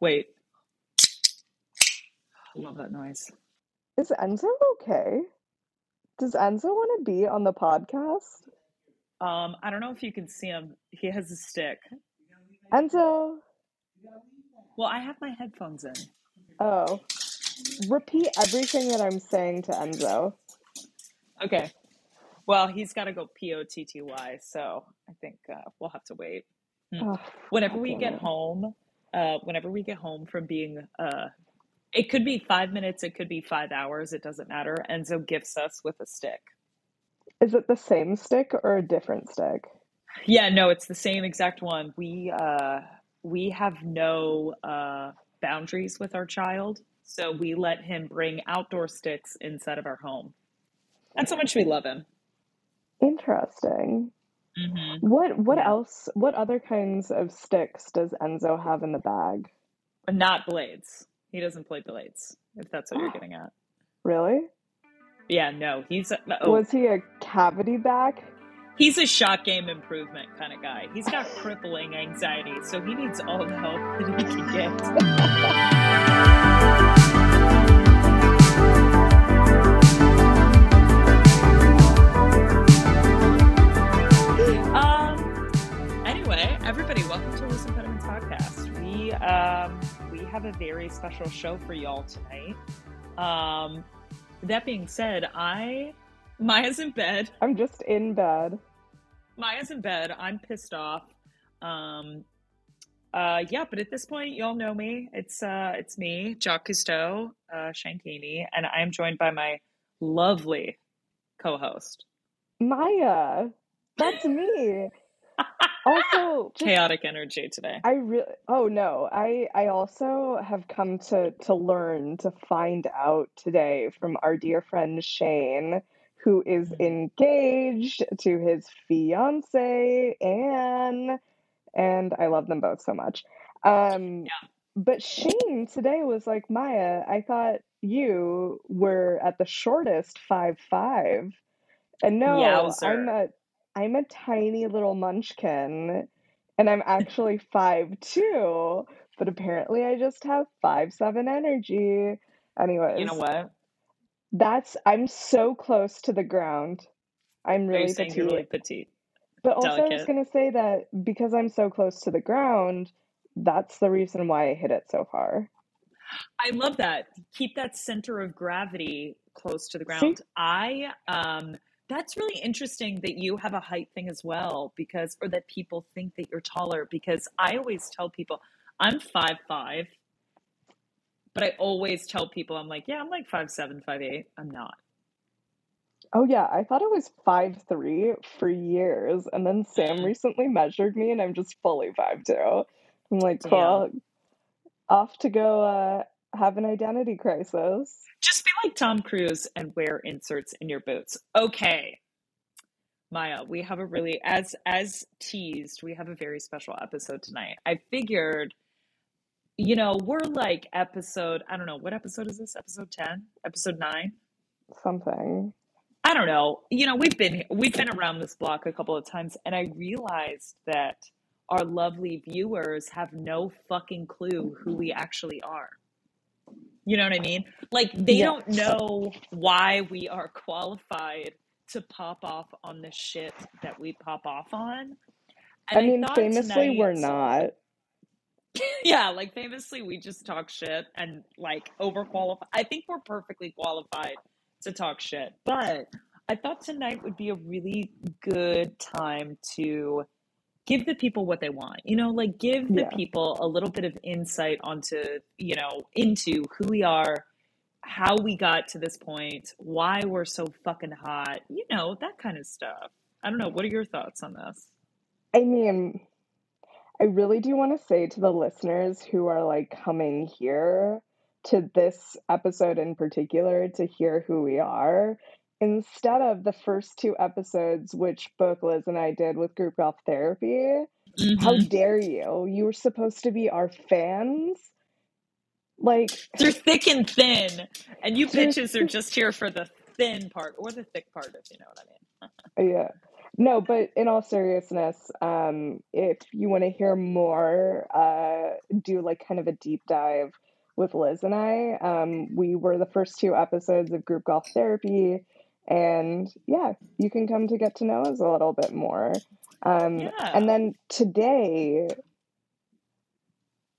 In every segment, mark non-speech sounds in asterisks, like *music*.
Wait. I love that noise. Is Enzo okay? Does Enzo want to be on the podcast? Um, I don't know if you can see him. He has a stick. Enzo. Well, I have my headphones in. Oh. Repeat everything that I'm saying to Enzo. Okay. Well, he's got to go P O T T Y, so I think uh, we'll have to wait. Oh, Whenever we get home, uh, whenever we get home from being, uh, it could be five minutes, it could be five hours, it doesn't matter. Enzo gifts us with a stick. Is it the same stick or a different stick? Yeah, no, it's the same exact one. We uh, we have no uh, boundaries with our child, so we let him bring outdoor sticks inside of our home. That's how much we love him. Interesting. Hmm What what else what other kinds of sticks does Enzo have in the bag? not blades. He doesn't play blades. If that's what you're *gasps* getting at. Really? Yeah, no, he's oh, Was he a cavity back? he's a shot game improvement kind of guy. He's got crippling anxiety, so he needs all the help that he can get. *laughs* everybody, welcome to Loose Impediments podcast. We um we have a very special show for y'all tonight. Um, that being said, I Maya's in bed. I'm just in bed. Maya's in bed. I'm pissed off. Um, uh, yeah, but at this point, y'all know me. It's uh, it's me, Jacques Cousteau, uh, Shankini, and I am joined by my lovely co-host. Maya, that's me. *laughs* Also, just Chaotic energy today. I really oh no, I I also have come to to learn to find out today from our dear friend Shane, who is Mhm. engaged to his fiance Anne, and I love them both so much. Um, Yeah. but Shane today was like, Maya, I thought you were at the shortest five five. And no, I'm Yowzer. I'm a tiny little munchkin and I'm actually *laughs* five two, but apparently I just have five seven energy. Anyway. You know what? that's I'm so close to the ground. I'm really saying you're really petite. petite, But also I was gonna say that because I'm so close to the ground, that's the reason why I hit it so far. I love that. Keep that center of gravity close to the See? ground. I um that's really interesting that you have a height thing as well because or that people think that you're taller because I always tell people I'm five five, but I always tell people I'm like, yeah, I'm like five seven, five eight. I'm not. Oh yeah, I thought it was five three for years, and then Sam Mm, recently measured me, and I'm just fully five two. I'm like, cool, off to go uh, have an identity crisis. Just be like Tom Cruise and wear inserts in your boots. Okay. Maya, we have a really as as teased, we have a very special episode tonight. I figured, you know, we're like episode, I don't know, what episode is this? Episode 10? Episode 9? Something. I don't know. You know, we've been we've been around this block a couple of times and I realized that our lovely viewers have no fucking clue who we actually are. You know what I mean? Like they don't know why we are qualified to pop off on the shit that we pop off on. I And I mean, thought famously, we're not. *laughs* yeah, like famously, we just talk shit and like overqualified. I think we're perfectly qualified to talk shit, but I thought tonight would be a really good time to give the people what they want. You know, like give the Yeah. people a little bit of insight onto, you know, into who we are, how we got to this point, why we're so fucking hot, you know, that kind of stuff. I don't know. What are your thoughts on this? I mean, I really do want to say to the listeners who are like coming here to this episode in particular to hear who we are, instead of the first two episodes, which both Liz and I did with group golf therapy, how hmm dare you? You were supposed to be our fans. Like, They're thick and thin, and you bitches are just here for the thin part or the thick part, if you know what I mean. Yeah. No, but in all seriousness, um, if you want to hear more, uh, do like kind of a deep dive with Liz and I. Um, we were the first two episodes of Group Golf Therapy, and yeah, you can come to get to know us a little bit more. Um, Yeah. and then today,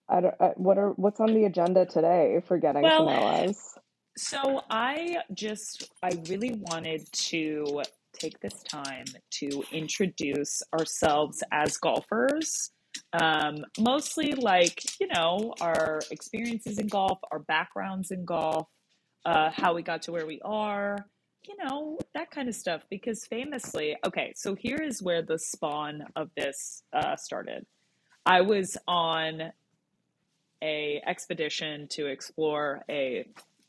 I don't, uh, what are what's on the agenda today for getting to know us? So I just, I really wanted to take this time to introduce ourselves as golfers. Um, mostly like, you know, our experiences in golf, our backgrounds in golf, uh, how we got to where we are, you know, that kind of stuff. Because famously, okay, so here is where the spawn of this uh, started. I was on a expedition to explore a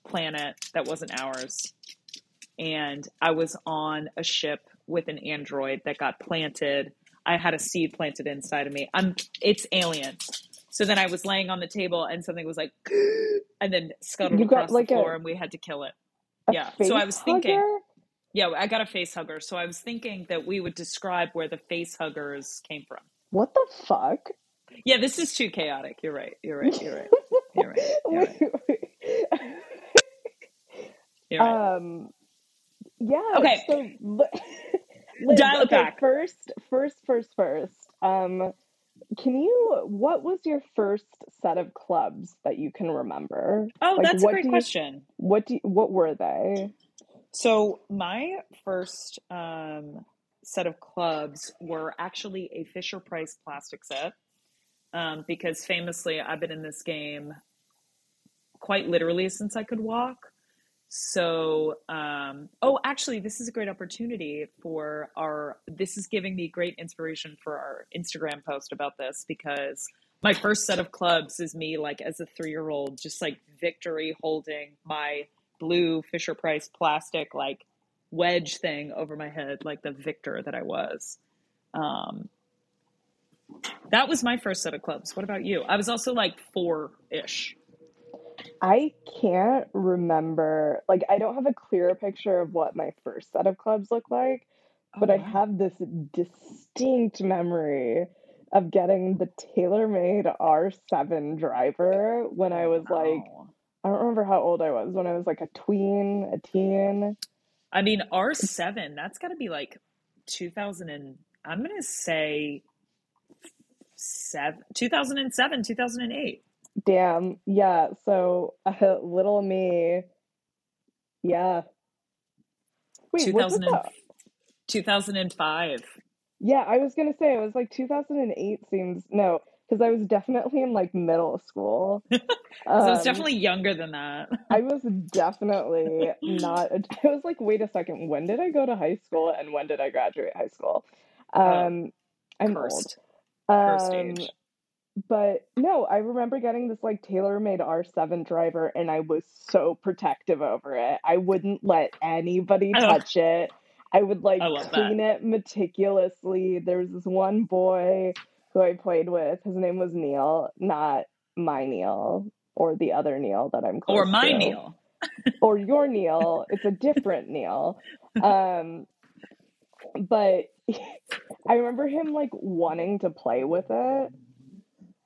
planet that wasn't ours and i was on a ship with an android that got planted i had a seed planted inside of me i'm it's aliens so then i was laying on the table and something was like *gasps* and then scuttled You got across the like a floor and we had to kill it a yeah so i was thinking hugger? yeah i got a face hugger so i was thinking that we would describe where the face huggers came from What the fuck? yeah this is too chaotic you're right you're right you're right you're right *laughs* you're right Wait, wait. *laughs* you're right Um, yeah, okay so *laughs* dial it okay, back first, first, first, first. Um, can you, what was your first set of clubs that you can remember? Oh, Like, that's a great you, question. what do you, what were they? So my first um, set of clubs were actually a Fisher Price plastic set um, because famously I've been in this game quite literally since I could walk. So, um, oh, actually, this is a great opportunity for our. This is giving me great inspiration for our Instagram post about this because my first set of clubs is me, like as a three year old, just like victory holding my blue Fisher Price plastic, like wedge thing over my head, like the victor that I was. Um, that was my first set of clubs. What about you? I was also like four ish. I can't remember, like, I don't have a clear picture of what my first set of clubs look like, Oh, but I have this distinct memory of getting the TaylorMade R7 driver when I Oh, was like, wow. I don't remember how old I was, when I was like a tween, a teen. I mean, R7, that's got to be like 2000 and I'm going to say seven, 2007, 2008. Damn, yeah, so uh, *laughs* little me, yeah. Wait, was it 2000 and, 2005. Yeah, I was gonna say it was like 2008 seems no, because I was definitely in like middle school. *laughs* So it's Um, definitely younger than that. I was definitely not. *laughs* I was like, wait a second, when did I go to high school and when did I graduate high school? Oh, Um, I'm old. cursed, cursed Um, age. But no, I remember getting this like TaylorMade R7 driver and I was so protective over it. I wouldn't let anybody Oh, touch it. I would like I love that. clean it meticulously. There was this one boy who I played with. His name was Neil, not my Neil or the other Neil that I'm calling. Or my to, Neil. or your *laughs* Neil. It's a different Neil. Um, but *laughs* I remember him like wanting to play with it.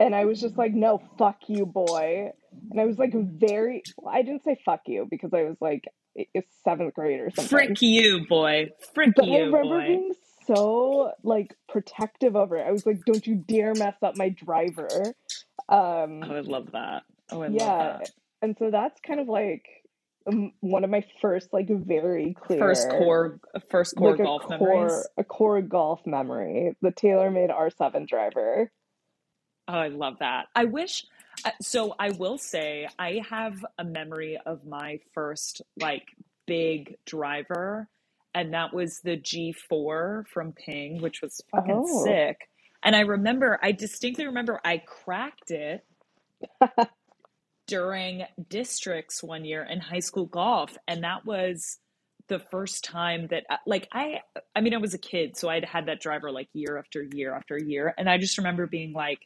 And I was just like, no, fuck you, boy. And I was like, very, well, I didn't say fuck you because I was like, i- it's seventh grade or something. Frick you, boy. Frick But I remember boy. being so like protective over it. I was like, don't you dare mess up my driver. Oh, Um, I would love that. Oh, I love yeah. that. And so that's kind of like um, one of my first, like, very clear First core, first core like a golf core, memories. a core golf memory. The TaylorMade R7 driver. Oh, I love that. I wish. uh, So I will say I have a memory of my first like big driver, and that was the G4 from Ping, which was fucking Oh. sick. And I remember, I distinctly remember I cracked it *laughs* during districts one year in high school golf, and that was the first time that uh, like I I mean I was a kid, so I'd had that driver like year after year after year, and I just remember being like,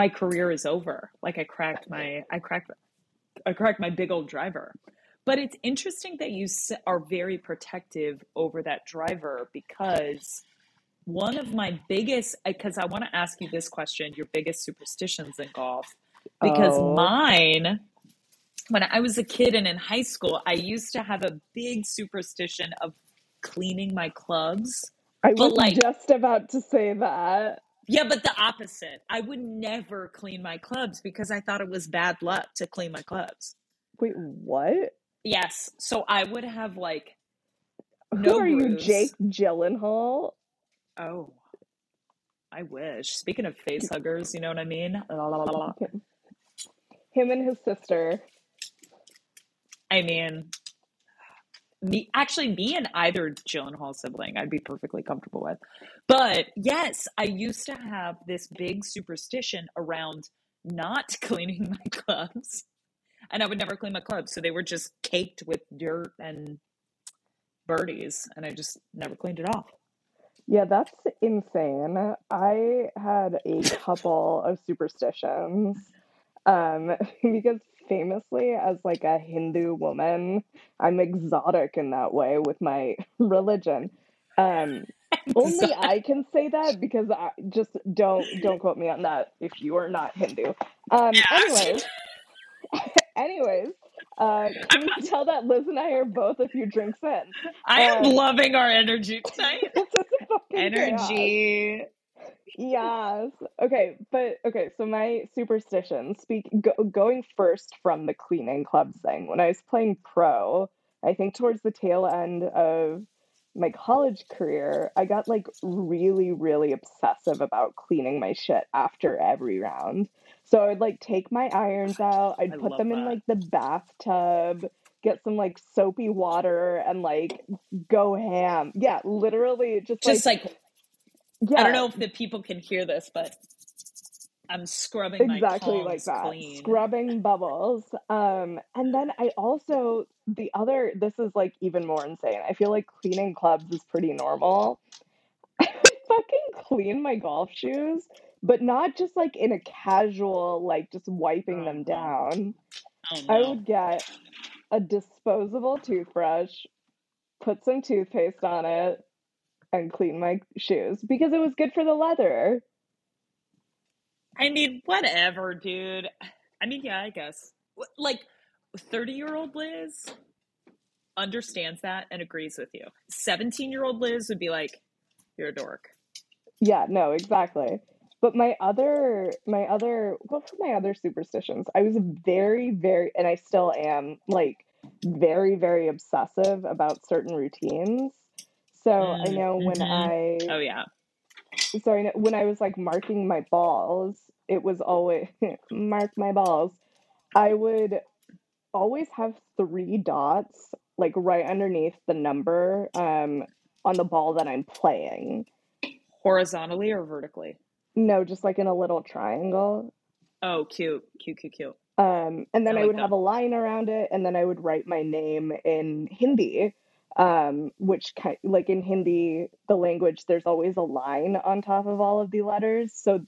my career is over. Like I cracked my I cracked I cracked my big old driver. But it's interesting that you are very protective over that driver because one of my biggest because I want to ask you this question, your biggest superstitions in golf. Because Oh, mine, when I was a kid and in high school, I used to have a big superstition of cleaning my clubs. I was like, just about to say that. Yeah, but the opposite. I would never clean my clubs because I thought it was bad luck to clean my clubs. Wait, what? Yes. So I would have like Who no are you. Jake Gyllenhaal? Oh, I wish. Speaking of face huggers, you know what I mean? La, la, la. Him and his sister. I mean, me actually me and either Gyllenhaal sibling I'd be perfectly comfortable with. But yes, I used to have this big superstition around not *laughs* cleaning my clubs. And I would never clean my clubs, so they were just caked with dirt and birdies, and I just never cleaned it off. Yeah, that's insane. I had a couple of superstitions. Um, *laughs* because famously, as like a Hindu woman, I'm exotic in that way with my *laughs* religion. Um, *laughs* only I can say that because I just don't don't quote me on that if you are not Hindu. Um, anyways, *laughs* anyways, uh, can you tell that Liz and I are both a few drinks in? I am Um, loving our energy tonight. this is fucking chaos. Yes. Okay, but okay, so my superstition, speak go, going first from the cleaning clubs thing. When I was playing pro, I think towards the tail end of my college career, I got like really, really obsessive about cleaning my shit after every round. So I would like take my irons out, *laughs* I'd I put them in like the bathtub, get some like soapy water and like go ham. Yeah, literally just like Just like I yeah, don't know if the people can hear this, but I'm scrubbing my exactly like that. clean. scrubbing bubbles. Um and then i also the other this is like even more insane. I feel like cleaning clubs is pretty normal. *laughs* I would fucking clean my golf shoes but not just like in a casual like just wiping Oh them down. Oh i would get a disposable toothbrush put some toothpaste on it and clean my shoes because it was good for the leather I mean, whatever, dude. I mean, yeah, I guess. Like, 30 year old Liz understands that and agrees with you. 17 year old Liz would be like, you're a dork. Yeah, no, exactly. But my other, my other, what were my other superstitions? I was very, very, and I still am like very, very obsessive about certain routines. So I Mm, know when hmm Oh, yeah. so I know when I was like marking my balls, it was always *laughs* mark my balls. I would always have three dots like right underneath the number um on the ball that I'm playing. Horizontally or vertically? No, just like in a little triangle. Oh, cute. Cute, cute, cute. Um, and then I like would have a line around it, and then I would write my name in Hindi, um, which kind like in Hindi, the language, there's always a line on top of all of the letters. So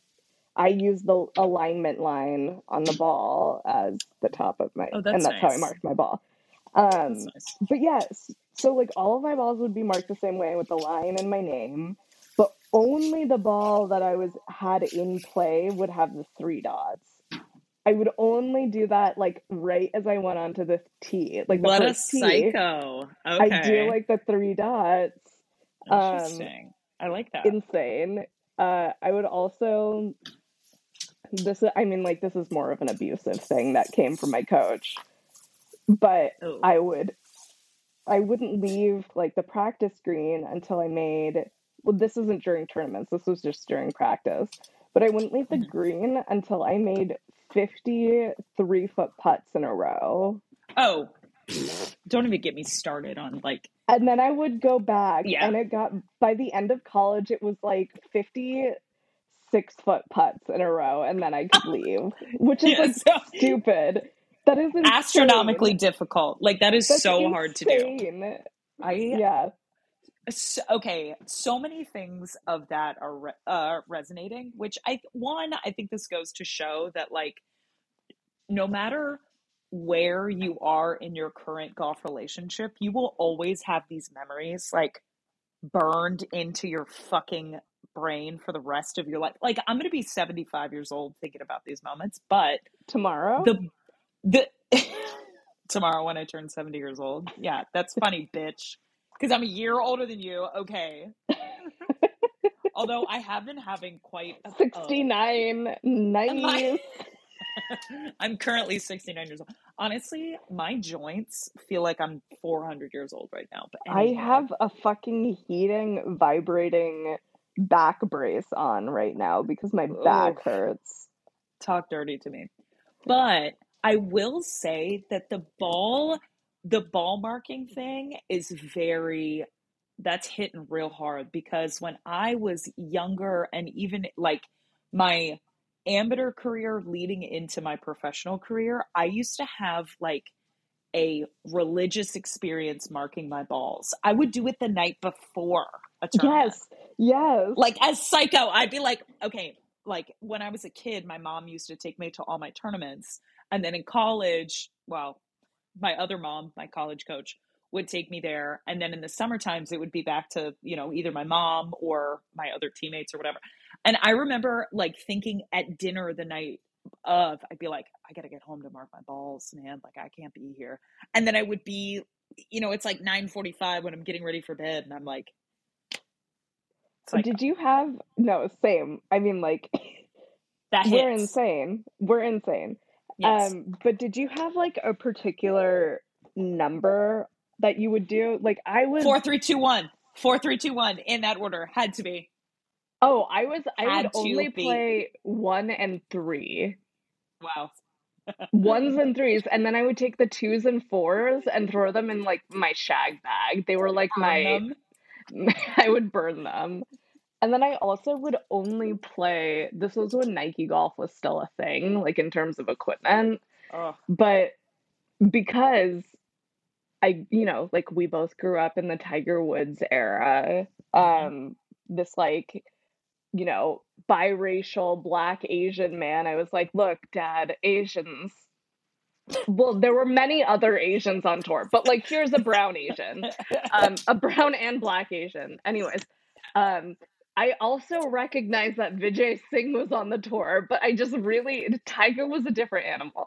I use the alignment line on the ball as the top of my, Oh, and that's that's how I nice. marked my ball. Um, nice. but yes, so like all of my balls would be marked the same way with the line and my name, but only the ball that I was had in play would have the three dots. I would only do that like right as I went onto the tee, like the What a psycho. I do like the three dots. Um, Interesting. I like that. insane. Uh, I would also this. I mean, like this is more of an abusive thing that came from my coach, but Oh, I would I wouldn't leave like the practice green until I made well this isn't during tournaments this was just during practice but I wouldn't leave the mhm. green until I made 53 foot putts in a row oh, don't even get me started on like, and then I would go back yeah. and it got by the end of college it was like 56 foot putts in a row and then I could *laughs* leave which is Yeah, like so stupid that is astronomically difficult. Like that is that's so hard to do. I yeah so, okay, so many things of that are re- uh, resonating. Which I one, I think this goes to show that like no matter where you are in your current golf relationship, you will always have these memories like burned into your fucking brain for the rest of your life. Like I'm going to be 75 years old thinking about these moments, but Tomorrow? the the *laughs* tomorrow when I turn 70 years old. Yeah, that's funny, bitch. Because I'm a year older than you. Okay. *laughs* Although I have been having quite a, a 69. Nice. *laughs* I'm currently 69 years old. Honestly, my joints feel like I'm 400 years old right now. But I have a fucking heating, vibrating back brace on right now because my back hurts. talk dirty to me. But I will say that the ball, the ball marking thing is very, that's hitting real hard because when I was younger and even like my amateur career leading into my professional career, I used to have like a religious experience marking my balls. I would do it the night before a tournament. Yes. Yes. Like as psycho, I'd be like, okay, like when I was a kid, my mom used to take me to all my tournaments. And then in college, well, my other mom, my college coach, would take me there. And then in the summer times, it would be back to, you know, either my mom or my other teammates or whatever. And I remember like thinking at dinner the night of, I'd be like, I gotta get home to mark my balls, man. Like I can't be here. And then I would be, you know, it's like 9:45 when I'm getting ready for bed, and I'm like, psycho. Did you have no same? I mean, like that we're insane. We're insane. Yes. Um, but did you have like a particular number that you would do? Like I was. Four, three, two, one. Four, three, two, one. In that order, had to be. Oh, I was. I would Had to only be. play one and three. Wow. ones and threes, and then I would take the twos and fours and throw them in like my shag bag. They were like my. *laughs* I would burn them. And then I also would only play. This was when Nike Golf was still a thing, like in terms of equipment. oh, But because I, you know, like we both grew up in the Tiger Woods era, um, this like, you know, biracial black Asian man, I was like, look, dad, Asians. Well, there were many other Asians on tour, but like, here's a brown Asian, *laughs* um, a brown and black Asian. Anyways, um, I also recognize that Vijay Singh was on the tour, but I just really, Tiger was a different animal.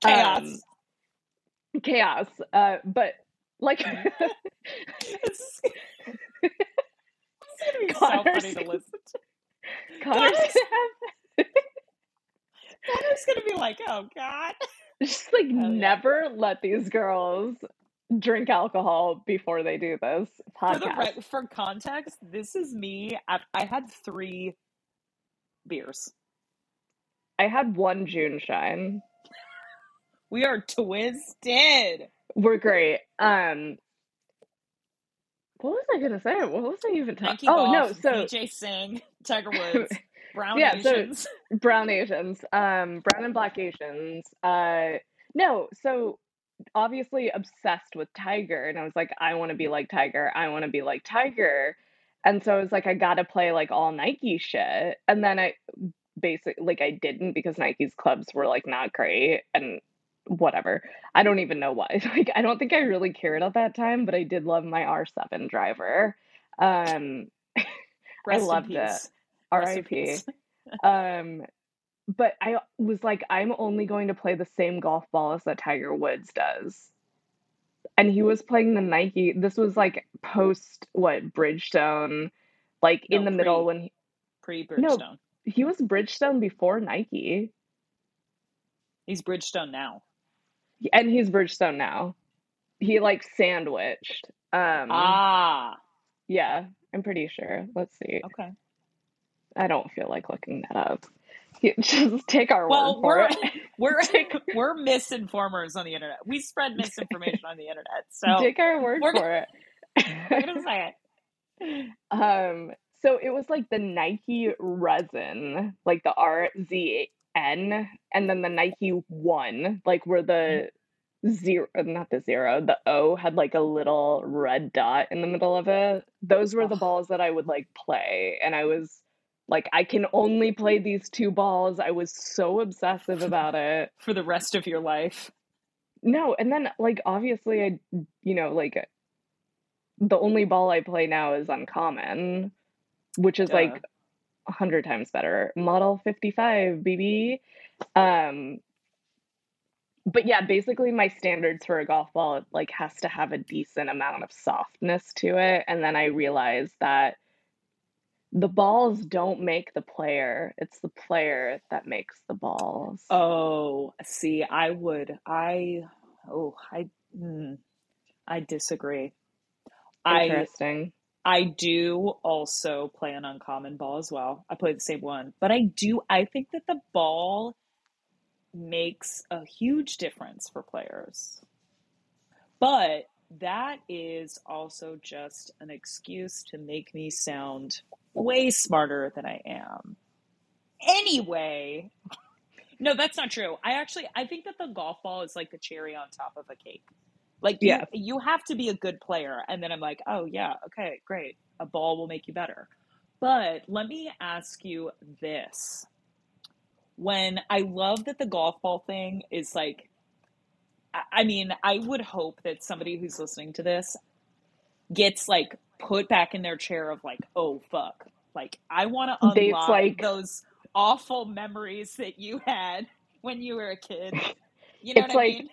chaos. Um, chaos. Uh, but like, *laughs* it's, *laughs* be so funny to listen to. Connor's Connor's- gonna Connor's gonna be like, oh god. just like yeah. never let these girls drink alcohol before they do this For the podcast. for context, this is me. I, I had three beers. I had one JuneShine. We are twisted. We're great. Um, what was I gonna say? What was I even talking? Oh no, so Vijay Singh, Tiger Woods, *laughs* Brown Yeah, so- Asians. brown Asians, um, brown and black Asians. Uh, no, so obviously obsessed with Tiger, and I was like, I want to be like Tiger. I want to be like Tiger, and so I was like, I gotta play like all Nike shit, and then I basically like I didn't because Nike's clubs were like not great and whatever. I don't even know why. *laughs* Like I don't think I really cared at that time, but I did love my R7 driver. Um, *laughs* in loved it. R.I.P. *laughs* Um, but I was like, I'm only going to play the same golf balls that Tiger Woods does. And he was playing the Nike. This was like post what Bridgestone, like in No, the middle when he, Pre No. He was Bridgestone before Nike, He's Bridgestone now. and he's Bridgestone now. He like sandwiched. Um, Ah, yeah, I'm pretty sure. Let's see. okay. I don't feel like looking that up. *laughs* Just take our Well, word for we're it. *laughs* we're *laughs* Take- we're misinformers on the internet. We spread misinformation on the internet. So Take our word for it. we're gonna say it. Um, so it was like the Nike resin, like the RZN, and then the Nike one, like where the zero, not the zero, the O had like a little red dot in the middle of it. Those were the balls that I would like play, and I was like, I can only play these two balls. I was so obsessive about it. For the rest of your life. No, and then like obviously I you know like the only ball I play now is uncommon, which is like a hundred times better. Model 55, BB. Um, but yeah, basically my standards for a golf ball like has to have a decent amount of softness to it. And then I realized that the balls don't make the player. It's the player that makes the balls. Oh, see, I would, I, oh, I, mm, I disagree. I, Interesting. I do also play an uncommon ball as well. I play the same one, but I do, I think that the ball makes a huge difference for players. But that is also just an excuse to make me sound way smarter than I am. Anyway, no, that's not true. I actually I think that the golf ball is like the cherry on top of a cake. Like you, Yeah. you have to be a good player and then I'm like, "Oh yeah, okay, great. A ball will make you better." But let me ask you this. When I love that the golf ball thing is like I mean, I would hope that somebody who's listening to this gets like put back in their chair of like, oh fuck. Like I want to Dates unlock like those awful memories that you had when you were a kid. *laughs* You know it's what I like mean?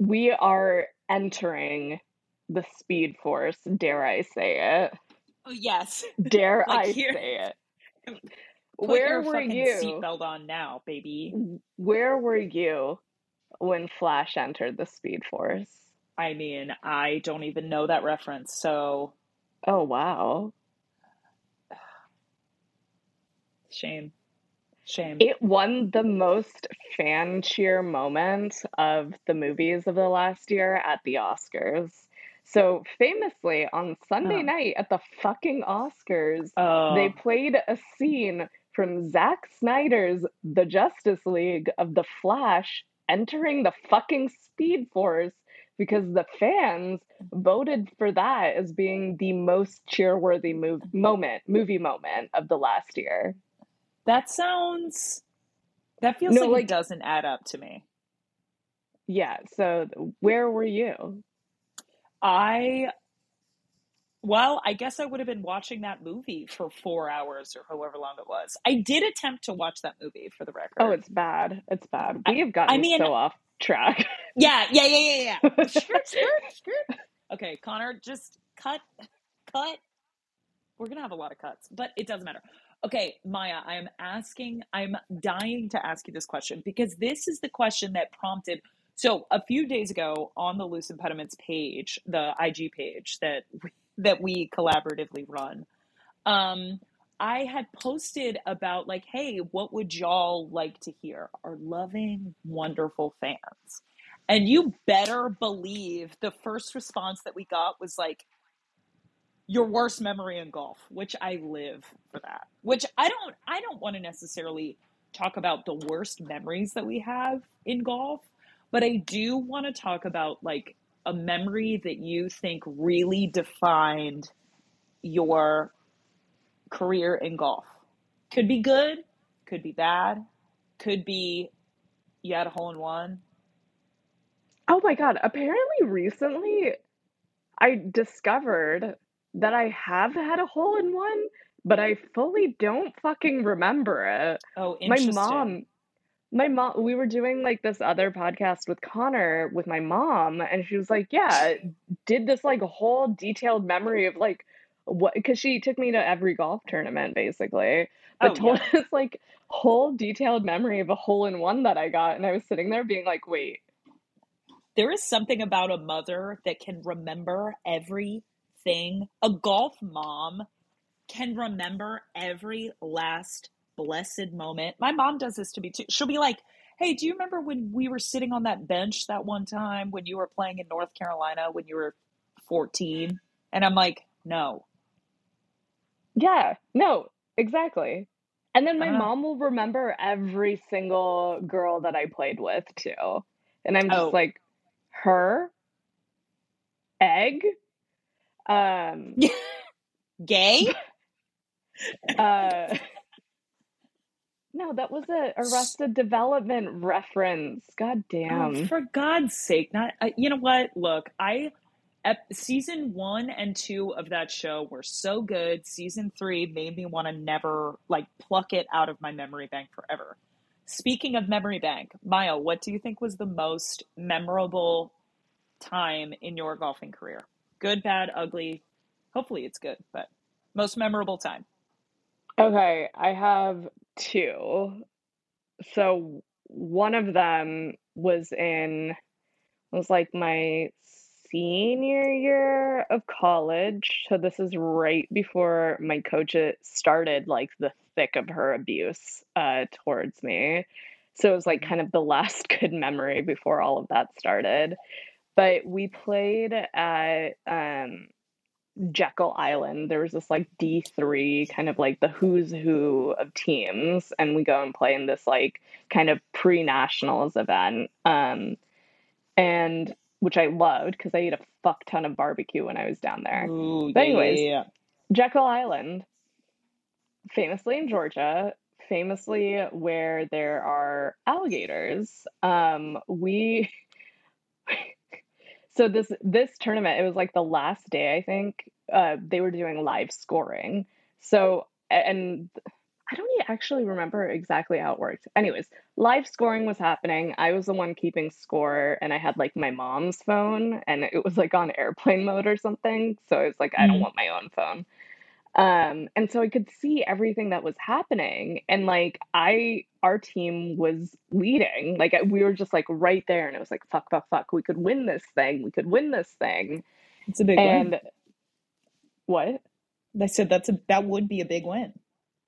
we are entering the speed force, dare I say it. Oh yes. Dare *laughs* Like I here, say it. put Where were you? seatbelt on now, baby. Where were you when Flash entered the speed force? I mean, I don't even know that reference, so Oh wow. shame. Shame. It won the most fan cheer moment of the movies of the last year at the Oscars. So famously on Sunday Oh. night at the fucking Oscars, they Oh. played a scene from Zack Snyder's The Justice League of the Flash entering the fucking Speed Force because the fans voted for that as being the most cheerworthy move- moment, movie moment of the last year. That sounds that feels No, like it doesn't add up to me. Yeah, so where were you? I well, I guess I would have been watching that movie for four hours or however long it was. I did attempt to watch that movie for the oh, record. Oh, it's bad. It's bad. I, We have I gotten mean, so off track. *laughs* yeah, yeah, yeah, yeah, yeah. *laughs* Skirt, skirt, skirt. Okay, Connor, just cut, cut. We're gonna have a lot of cuts, but it doesn't matter. Okay, Maya, I am asking, I'm dying to ask you this question because this is the question that prompted. So a few days ago on the Loose Impediments page, the IG page that we, that we collaboratively run, um, I had posted about like, hey, what would y'all like to hear? Our loving, wonderful fans. And you better believe the first response that we got was like, your worst memory in golf, which I live for that. Which I don't I don't want to necessarily talk about the worst memories that we have in golf, but I do want to talk about like a memory that you think really defined your career in golf. Could be good, could be bad, could be you had a hole in one. Oh my God. Apparently, recently I discovered that I have had a hole in one, but I fully don't fucking remember it. Oh, My mom, my mom, we were doing like this other podcast with Connor with my mom, and she was like, Yeah, did this like whole detailed memory of like what, because she took me to every golf tournament basically, but Oh, told yeah. *laughs* us like whole detailed memory of a hole in one that I got. And I was sitting there being like, Wait, There is something about a mother that can remember everything. A golf mom can remember every last blessed moment. My mom does this to me too. She'll be like, Hey, do you remember when we were sitting on that bench that one time when you were playing in North Carolina when you were 14? And I'm like, No, yeah, no, exactly. And then my know. mom will remember every single girl that I played with too. And I'm just Oh, like, her, egg, um, *laughs* gay? *laughs* uh, no, that was a Arrested Development reference. God Oh, damn. for God's sake! Not uh, you know what? Look, I ep- season one and two of that show were so good. Season three made me want to never like pluck it out of my memory bank forever. Speaking of memory bank, Maya, what do you think was the most memorable time in your golfing career? Good, bad, ugly. Hopefully it's good, but most memorable time. Okay, I have two. So one of them was in was like my senior year of college. So this is right before my coach uh, started like the thick of her abuse uh, towards me. So it was like kind of the *laughs* last good memory before all of that started. But we played at um, Jekyll Island. There was this like D3 kind of like the who's who of teams, and we go and play in this like kind of pre nationals event. Um, and which I loved because I ate a fuck ton of barbecue when I was down there. Ooh, But anyways, yeah. Jekyll Island, famously in Georgia, famously where there are alligators. Um, we *laughs* so this this tournament, it was like the last day, I think. Uh, they were doing live scoring. So and I don't actually remember exactly how it worked. Anyways, live scoring was happening. I was the one keeping score, and I had like my mom's phone, and it was like on airplane mode or something. So I was like, I don't Mhm. want my own phone. Um, and so I could see everything that was happening, and like I, our team was leading. Like we were just like right there, and it was like fuck, fuck, fuck. We could win this thing. We could win this thing. It's a big win. And what? I said that's a that would be a big win.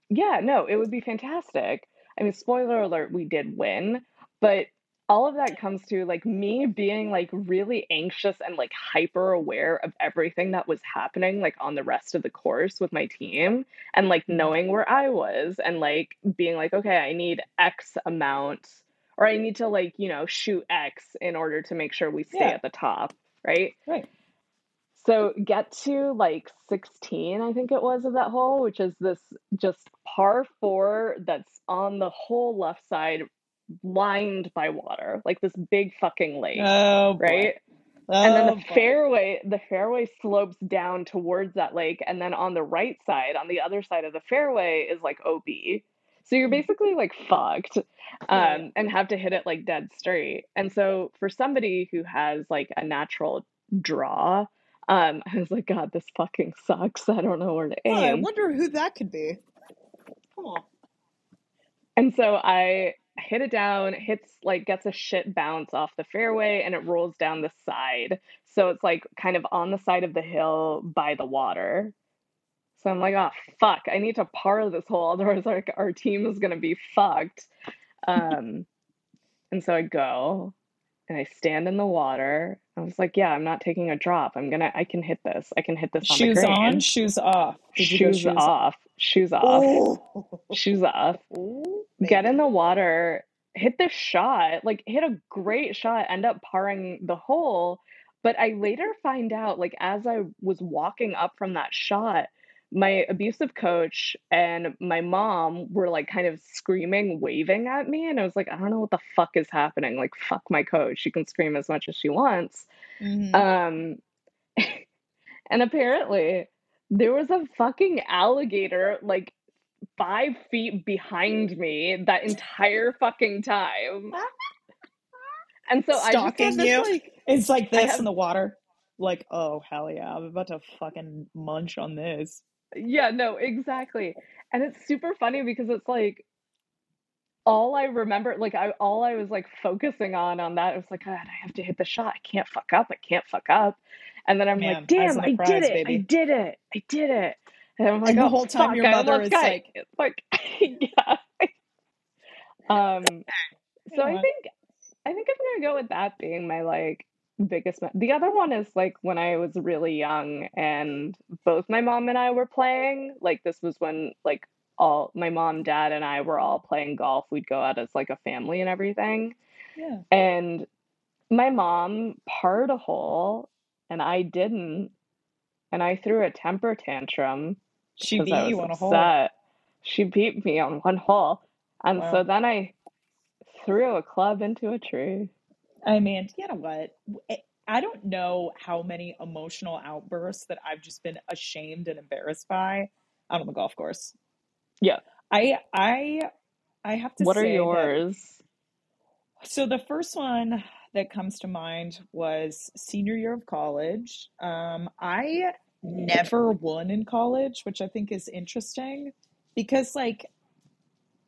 Yeah, no, it would be fantastic. I mean, spoiler alert, we did win, but all of that comes to like me being like really anxious and like hyper aware of everything that was happening like on the rest of the course with my team and like mm-hmm. knowing where I was and like being like, okay, I need X amount or I need to like, you know, shoot X in order to make sure we stay Yeah. at the top, right? Right. So get to like 16, I think it was, of that hole, which is this just par four that's on the whole left side, lined by water, like this big fucking lake, Oh right? And then Oh, the boy. fairway, the fairway slopes down towards that lake, and then on the right side, on the other side of the fairway, is like OB. So you're basically like fucked, um, and have to hit it like dead straight. And so for somebody who has like a natural draw, um, I was like, God, this fucking sucks. I don't know where to aim. Oh, I wonder who that could be. Come on. And so I hit it down, hits like gets a shit bounce off the fairway and it rolls down the side. So it's like kind of on the side of the hill by the water. So I'm like, oh fuck, I need to par this hole, otherwise like our team is gonna be fucked. Um and so I go and I stand in the water. I was like, yeah, I'm not taking a drop. I'm gonna I can hit this. I can hit this on the Shoes green. on, shoes off. Shoes shoes off. Shoes off. Shoes off. Ooh, get in the water, hit the shot, like hit a great shot, end up parring the hole. But I later find out, like as I was walking up from that shot, my abusive coach and my mom were like kind of screaming, waving at me. And I was like, I don't know what the fuck is happening. Like, fuck my coach. She can scream as much as she wants. Mhm. Um, *laughs* and apparently there was a fucking alligator like five feet behind me that entire fucking time. *laughs* And so I just Stalking had this you? like It's like this have- in the water. Like, oh hell yeah, I'm about to fucking munch on this. yeah, no, exactly. And it's super funny because it's like all I remember, like I all I was like focusing on on that, it was like, God, I have to hit the shot. I can't fuck up. I can't fuck up. And then I'm Man, like, damn, I prize, did it. I did it. I did it. And I'm like, And the oh, whole time fuck, your I mother is got like- *laughs* like, yeah. Um, *laughs* so I think I think I'm gonna go with that being my like biggest. Me- the other one is like when I was really young and both my mom and I were playing. Like this was when like all my mom, dad, and I were all playing golf. We'd go out as like a family and everything. Yeah. And my mom parred a hole and I didn't. And I threw a temper tantrum She beat you on a hole. upset. She beat me on one hole. And Wow. so then I threw a club into a tree. I mean, you know what? Eh, I don't know how many emotional outbursts that I've just been ashamed and embarrassed by out on the golf course. Yeah. I I I have to say, What are say that yours? so the first one that comes to mind was senior year of college. Um, I never won in college, which I think is interesting because like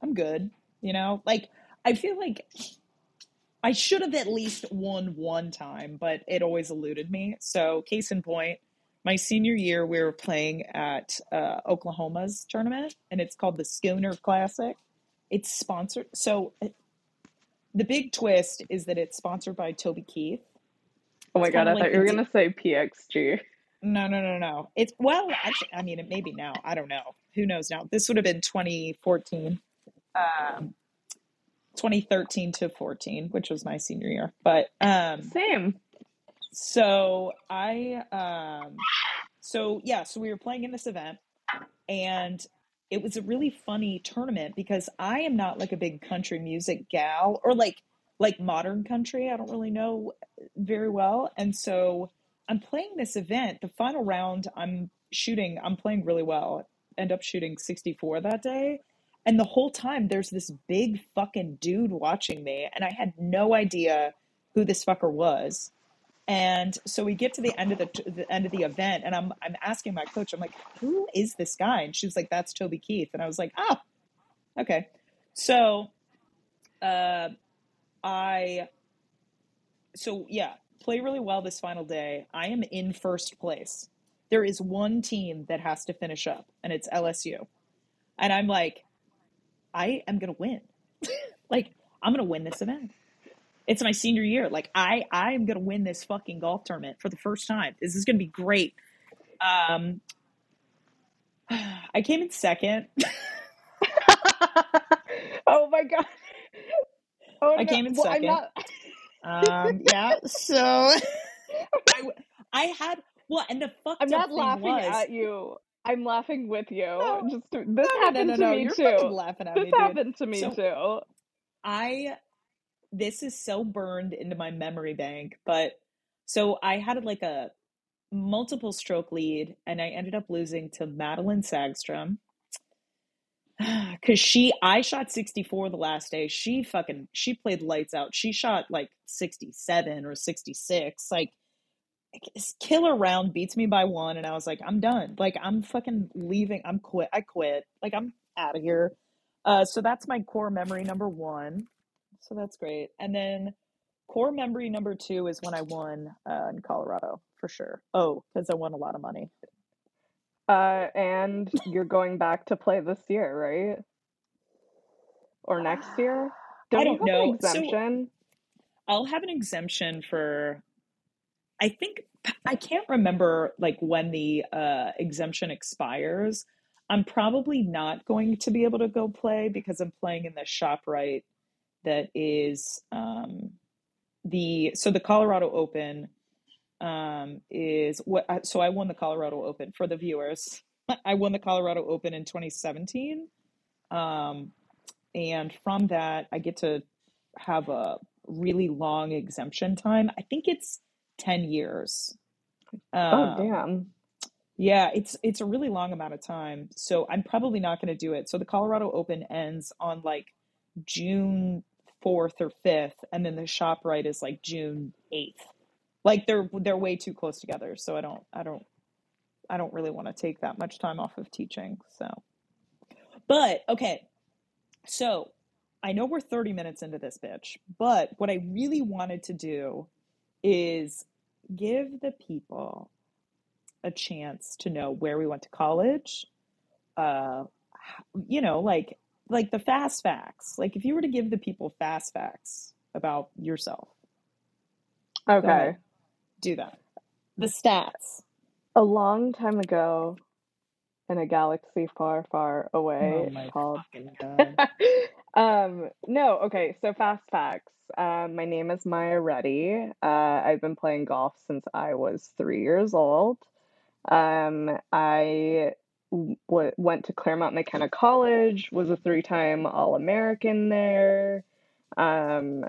I'm good, you know? Like I feel like I should have at least won one time, but it always eluded me. So, case in point, my senior year, we were playing at uh, Oklahoma's tournament, and it's called the Schooner Classic. It's sponsored. So, uh, the big twist is that it's sponsored by Toby Keith. Oh my It's God, I like thought you were gonna say PXG. no, no, no, no. It's well, actually, I mean, it may be now. I don't know. Who knows now? This would have been 2014. Um, 2013 to 14, which was my senior year. But um, Same. So I um, so yeah, so we were playing in this event, and it was a really funny tournament because I am not like a big country music gal or like like modern country. I don't really know very well, and so I'm playing this event. The final round, I'm shooting. I'm playing really well. End up shooting 64 that day. And the whole time, there's this big fucking dude watching me, and I had no idea who this fucker was. And so we get to the end of the, the end of the event, and I'm I'm asking my coach, I'm like, who is this guy? And she was like, that's Toby Keith. And I was like, oh, okay. So, uh, I so yeah, play really well this final day. I am in first place. There is one team that has to finish up, and it's LSU. And I'm like, I am gonna win. *laughs* like, I'm gonna win this event. It's my senior year. Like, I I am gonna win this fucking golf tournament for the first time. This is gonna be great. Um, *sighs* I came in second. *laughs* oh my God. Oh I no. came in Well, second. not. Um, yeah. So *laughs* I I had well, and the fucked I'm not laughing was at you. I'm laughing with you. no, Just this no, happened no, to me You're too. laughing at This me, dude. happened to me So too. I this is so burned into my memory bank, but so I had like a multiple stroke lead and I ended up losing to Madelene Sagström *sighs* because she I shot 64 the last day. She fucking she played lights out. She shot like 67 or 66. Like this killer round beats me by one and I was like, I'm done. Like I'm fucking leaving. I'm quit. I quit. Like I'm out of here. Uh so that's my core memory number one. So that's great. And then core memory number two is when I won uh, in Colorado for sure. Oh, because I won a lot of money. Uh, and you're going back to play this year, right? Or next *sighs* year? I Don't you don't have an know. So exemption? I'll have an exemption for I think I can't remember like when the uh, exemption expires. I'm probably not going to be able to go play because I'm playing in the ShopRite that is um, the so the Colorado Open um, is what I- so I won the Colorado Open for the viewers. *laughs* I won the Colorado Open in 2017. Um, and from that I get to have a really long exemption time. I think it's 10 years. Oh, Um, damn. yeah, it's it's a really long amount of time. So I'm probably not going to do it. So the Colorado Open ends on like June 4th or 5th and then the ShopRite is like June 8th. Like they're they're way too close together. So I don't I don't I don't really want to take that much time off of teaching. So But okay, so I know we're 30 minutes into this bitch, but what I really wanted to do is give the people a chance to know where we went to college, uh, you know, like like the fast facts. Like if you were to give the people fast facts about yourself, Okay. ahead, do that. The stats. A long time ago, in a galaxy far, far Oh away my called fucking god. *laughs* um no okay so fast facts um my name is maya reddy uh i've been playing golf since i was three years old um i w- went to claremont mckenna college was a three-time all-american there um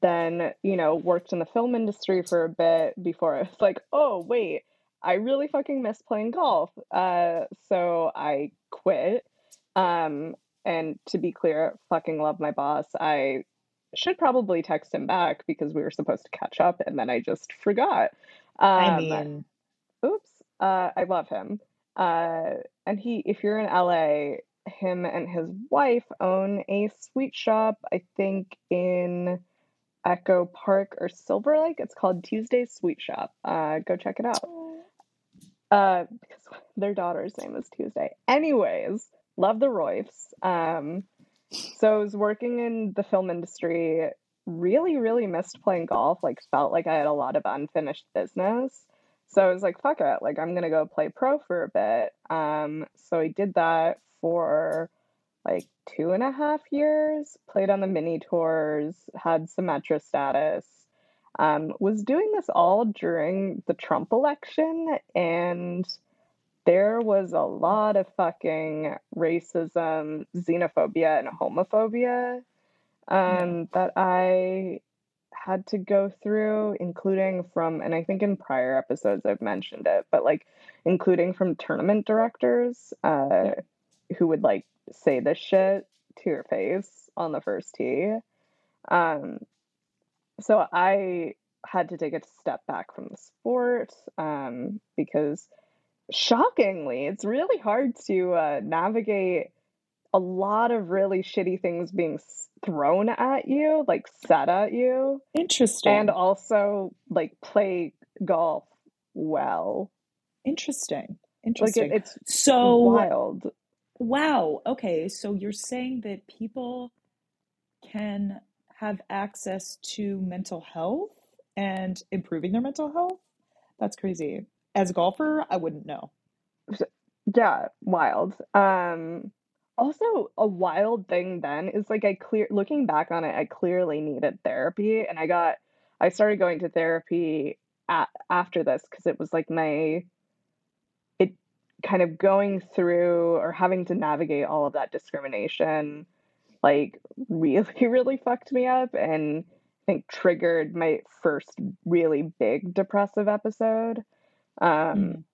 then, you know, worked in the film industry for a bit before I was like, oh, wait, I really fucking miss playing golf. Uh, so I quit. Um, and to be clear, fucking love my boss. I should probably text him back because we were supposed to catch up and then I just forgot. I Um, mean, oops. Uh, I love him. Uh, and he, if you're in LA, him and his wife own a sweet shop, I think in Echo Park or Silver Lake. It's called Tuesday Sweet Shop. Uh, go check it out. Uh, because *laughs* their daughter's name is Tuesday. Anyways, love the Royfs. Um, so I was working in the film industry. Really, really missed playing golf. Like, felt like I had a lot of unfinished business. So I was like, fuck it. Like, I'm gonna go play pro for a bit. Um, so I did that for like two and a half years. Played on the mini tours, had Symetra status. Um, was doing this all during the Trump election, and there was a lot of fucking racism, xenophobia, and homophobia um, that I had to go through, including from, and I think in prior episodes I've mentioned it, but like including from tournament directors uh, Yeah. who would like say this shit to your face on the first tee. Um, so I had to take a step back from the sport um, because shockingly, it's really hard to uh, navigate a lot of really shitty things being thrown at you, like said at you, Interesting. and also like play golf well. Interesting. Interesting. Like it, Interesting. it's So, wild. wow. Okay. So you're saying that people can have access to mental health and improving their mental health? That's crazy. As a golfer, I wouldn't know. Yeah, wild. Um, also a wild thing then is like I clear looking back on it, I clearly needed therapy, and I got I started going to therapy at, after this because it was like my it kind of going through or having to navigate all of that discrimination like really *laughs* really fucked me up and I think triggered my first really big depressive episode. Um, Mm.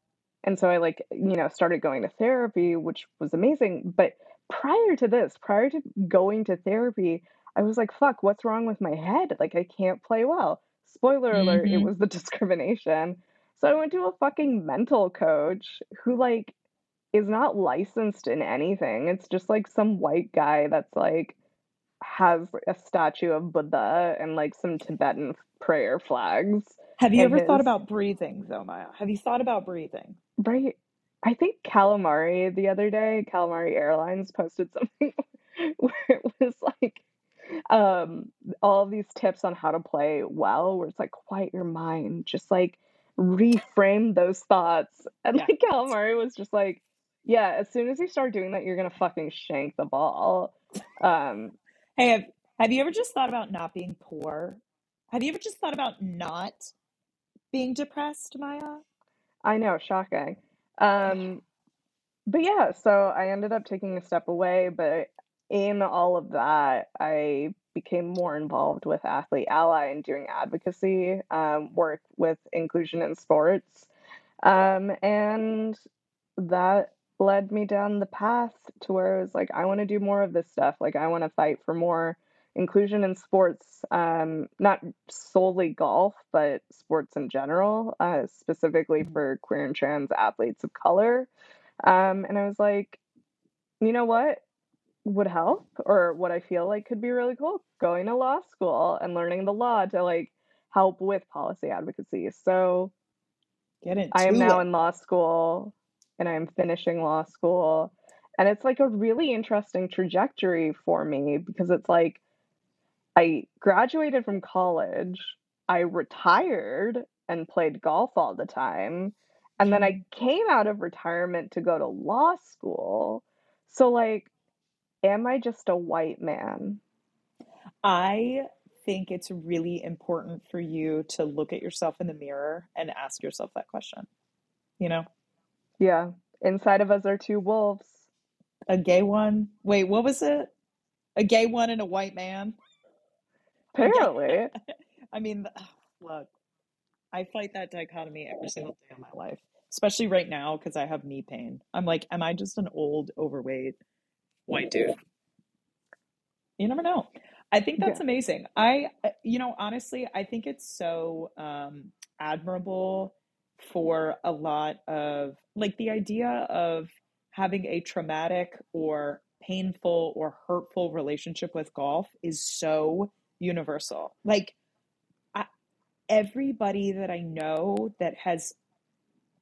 and so I like, you know, started going to therapy, which was amazing. But prior to this, prior to going to therapy, I was like, fuck, what's wrong with my head? Like, I can't play well. Spoiler alert, it hmm was the *laughs* discrimination. So I went to a fucking mental coach who, like, is not licensed in anything. It's just like some white guy that's like, has a statue of Buddha and like some Tibetan prayer flags Have you ever thought about breathing, Maya? Have you thought about breathing? Right. I think Calamari the other day, Calamari Airlines posted *laughs* something where it was like um all these tips on how to play well, where it's like quiet your mind, just like reframe those thoughts. And Yeah. like Calamari was just like, yeah, as soon as you start doing that, you're gonna fucking shank the ball. Um, Hey, have, have you ever just thought about not being poor? Have you ever just thought about not being depressed, Maya? I know, shocking. Um, but yeah, so I ended up taking a step away, but in all of that, I became more involved with Athlete Ally and doing advocacy um, work with inclusion in sports. Um, and that led me down the path to where I was like, I want to do more of this stuff. Like, I want to fight for more inclusion in sports, um, not solely golf, but sports in general, uh, specifically Mm. for queer and trans athletes of color. Um, and I was like, you know what would help, or what I feel like could be really cool? Going to law school and learning the law to like help with policy advocacy. So Get it. I am now it. in law school and I'm finishing law school. And it's like a really interesting trajectory for me because it's like I graduated from college, I retired and played golf all the time, and then I mm-hmm. came out of retirement to go to law school. So, like, am I just a white man? I think it's really important for you to look at yourself in the mirror and ask yourself that question. You know, Yeah. Inside of us are two wolves. a gay one. Wait, what was it? A gay one and a white man? Apparently. *laughs* I mean, look, I fight that dichotomy every single day of my life, especially right now because I have knee pain. I'm like, am I just an old, overweight white dude? You never know. I think that's Yeah. amazing. I, uh, you know, honestly, I think it's so um, admirable for a lot of like the idea of having a traumatic or painful or hurtful relationship with golf is so universal. Like, I, everybody that I know that has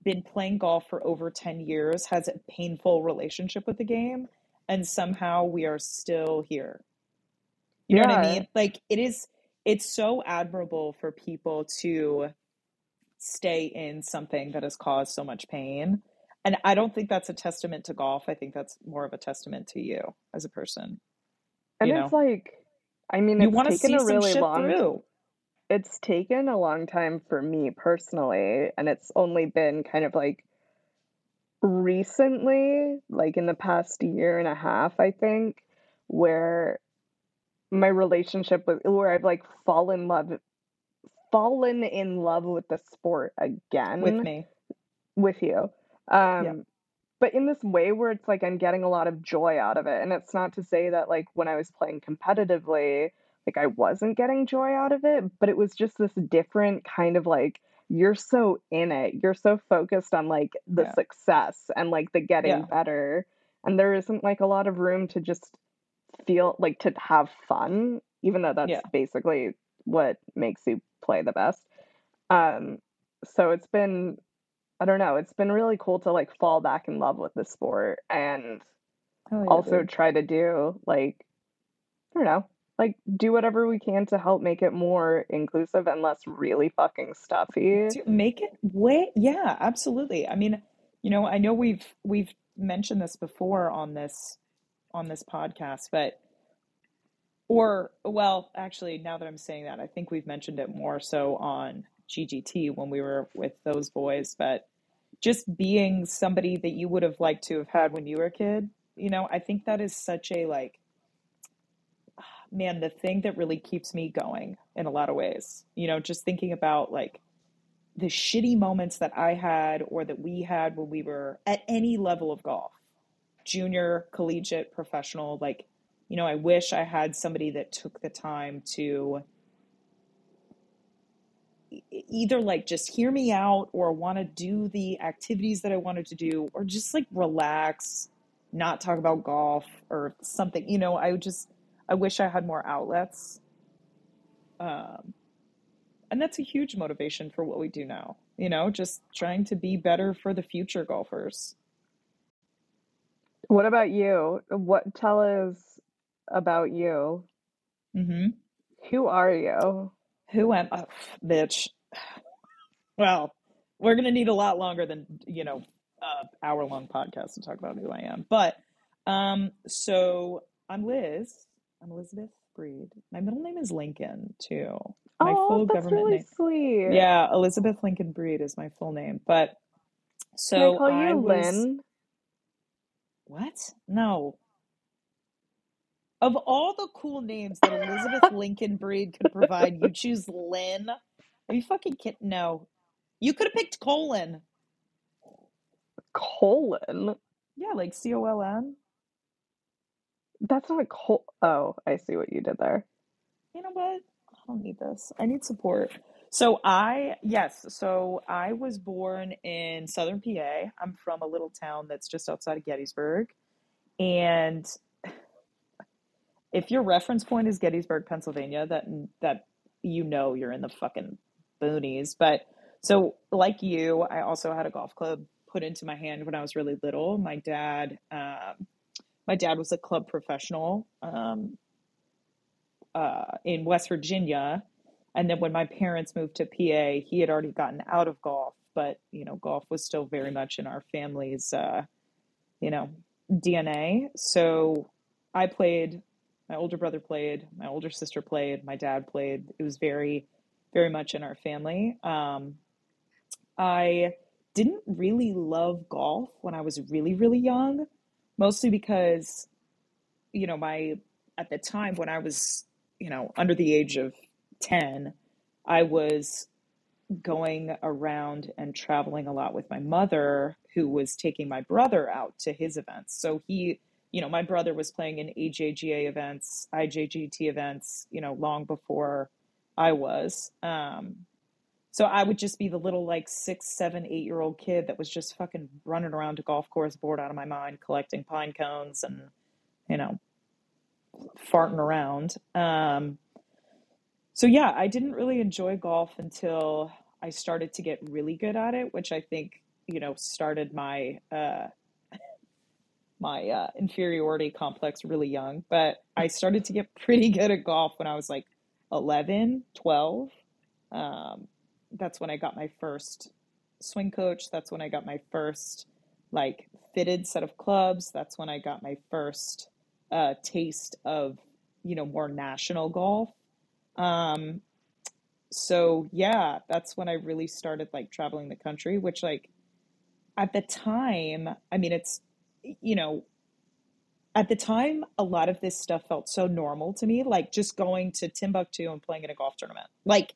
been playing golf for over 10 years has a painful relationship with the game, and somehow we are still here. You know what I mean? Like it is it's so admirable for people to stay in something that has caused so much pain. And I don't think that's a testament to golf. I think that's more of a testament to you as a person. And You it's know, like, I mean, you it's want to taken see a some really shit long through. it's taken a long time for me personally, and it's only been kind of like recently, like in the past year and a half, I think, where my relationship with where I've like fallen in love fallen in love with the sport again With me. with you. Yeah. Um, But in this way where it's like I'm getting a lot of joy out of it. And it's not to say that like when I was playing competitively, like I wasn't getting joy out of it, but it was just this different kind of like you're so in it. You're so focused on like the Yeah. success and like the getting Yeah. better. And there isn't like a lot of room to just feel like to have fun, even though that's Yeah. basically what makes you play the best. Um, so it's been I don't know, it's been really cool to like fall back in love with the sport and Oh yeah, also dude. try to do like I don't know, like do whatever we can to help make it more inclusive and less really fucking stuffy. To make it way, yeah, absolutely. I mean, you know, I know we've we've mentioned this before on this on this podcast, but or well, actually, now that I'm saying that, I think we've mentioned it more so on GGT when we were with those boys, but just being somebody that you would have liked to have had when you were a kid, you know, I think that is such a like, *sighs* man, the thing that really keeps me going in a lot of ways. You know, just thinking about like the shitty moments that I had or that we had when we were at any level of golf, junior, collegiate, professional, like, you know, I wish I had somebody that took the time to either like just hear me out or want to do the activities that I wanted to do or just like relax, not talk about golf or something. You know, I would just, I wish I had more outlets. Um, and that's a huge motivation for what we do now, you know, just trying to be better for the future golfers. What about you? What tell us about you? Mm-hmm. Who are you? Who am oh, bitch? Well, we're gonna need a lot longer than, you know, a hour long podcast to talk about who I am. But um, so I'm Liz. I'm Elizabeth Breed. My middle name is Lincoln too. My Oh, full that's government really name. sweet. Yeah, Elizabeth Lincoln Breed is my full name. But Can I so call I you was Lynn? what? No. Of all the cool names that Elizabeth *laughs* Lincoln Breed could provide, you choose Lynn. Are you fucking kidding? No. You could have picked Colin. Colon? Yeah, like C O L N. That's not col. Oh, I see what you did there. You know what? I don't need this. I need support. So I, yes, so I was born in Southern PA. I'm from a little town that's just outside of Gettysburg. And if your reference point is Gettysburg, Pennsylvania, that that you know you're in the fucking boonies. But so like you, I also had a golf club put into my hand when I was really little. My dad, um, my dad was a club professional um, uh, in West Virginia, and then when my parents moved to PA, he had already gotten out of golf, but you know, golf was still very much in our family's, uh, you know, DNA. So I played, my older brother played, my older sister played, my dad played. It was very, very much in our family. Um, I didn't really love golf when I was really, really young, mostly because, you know, my, at the time when I was, you know, under the age of 10, I was going around and traveling a lot with my mother, who was taking my brother out to his events. So he, you know, my brother was playing in AJGA events, IJGT events, you know, long before I was. Um, so I would just be the little like six, seven, eight year old kid that was just fucking running around a golf course, bored out of my mind, collecting pine cones and, you know, farting around. Um, so yeah, I didn't really enjoy golf until I started to get really good at it, which I think you know started my uh, my uh, inferiority complex really young. But I started to get *laughs* pretty good at golf when I was like 11, 12. Um, that's when I got my first swing coach. That's when I got my first like fitted set of clubs. That's when I got my first uh, taste of you know more national golf. Um, so yeah, that's when I really started like traveling the country, which like at the time, I mean, it's you know, at the time, a lot of this stuff felt so normal to me, like just going to Timbuktu and playing in a golf tournament, like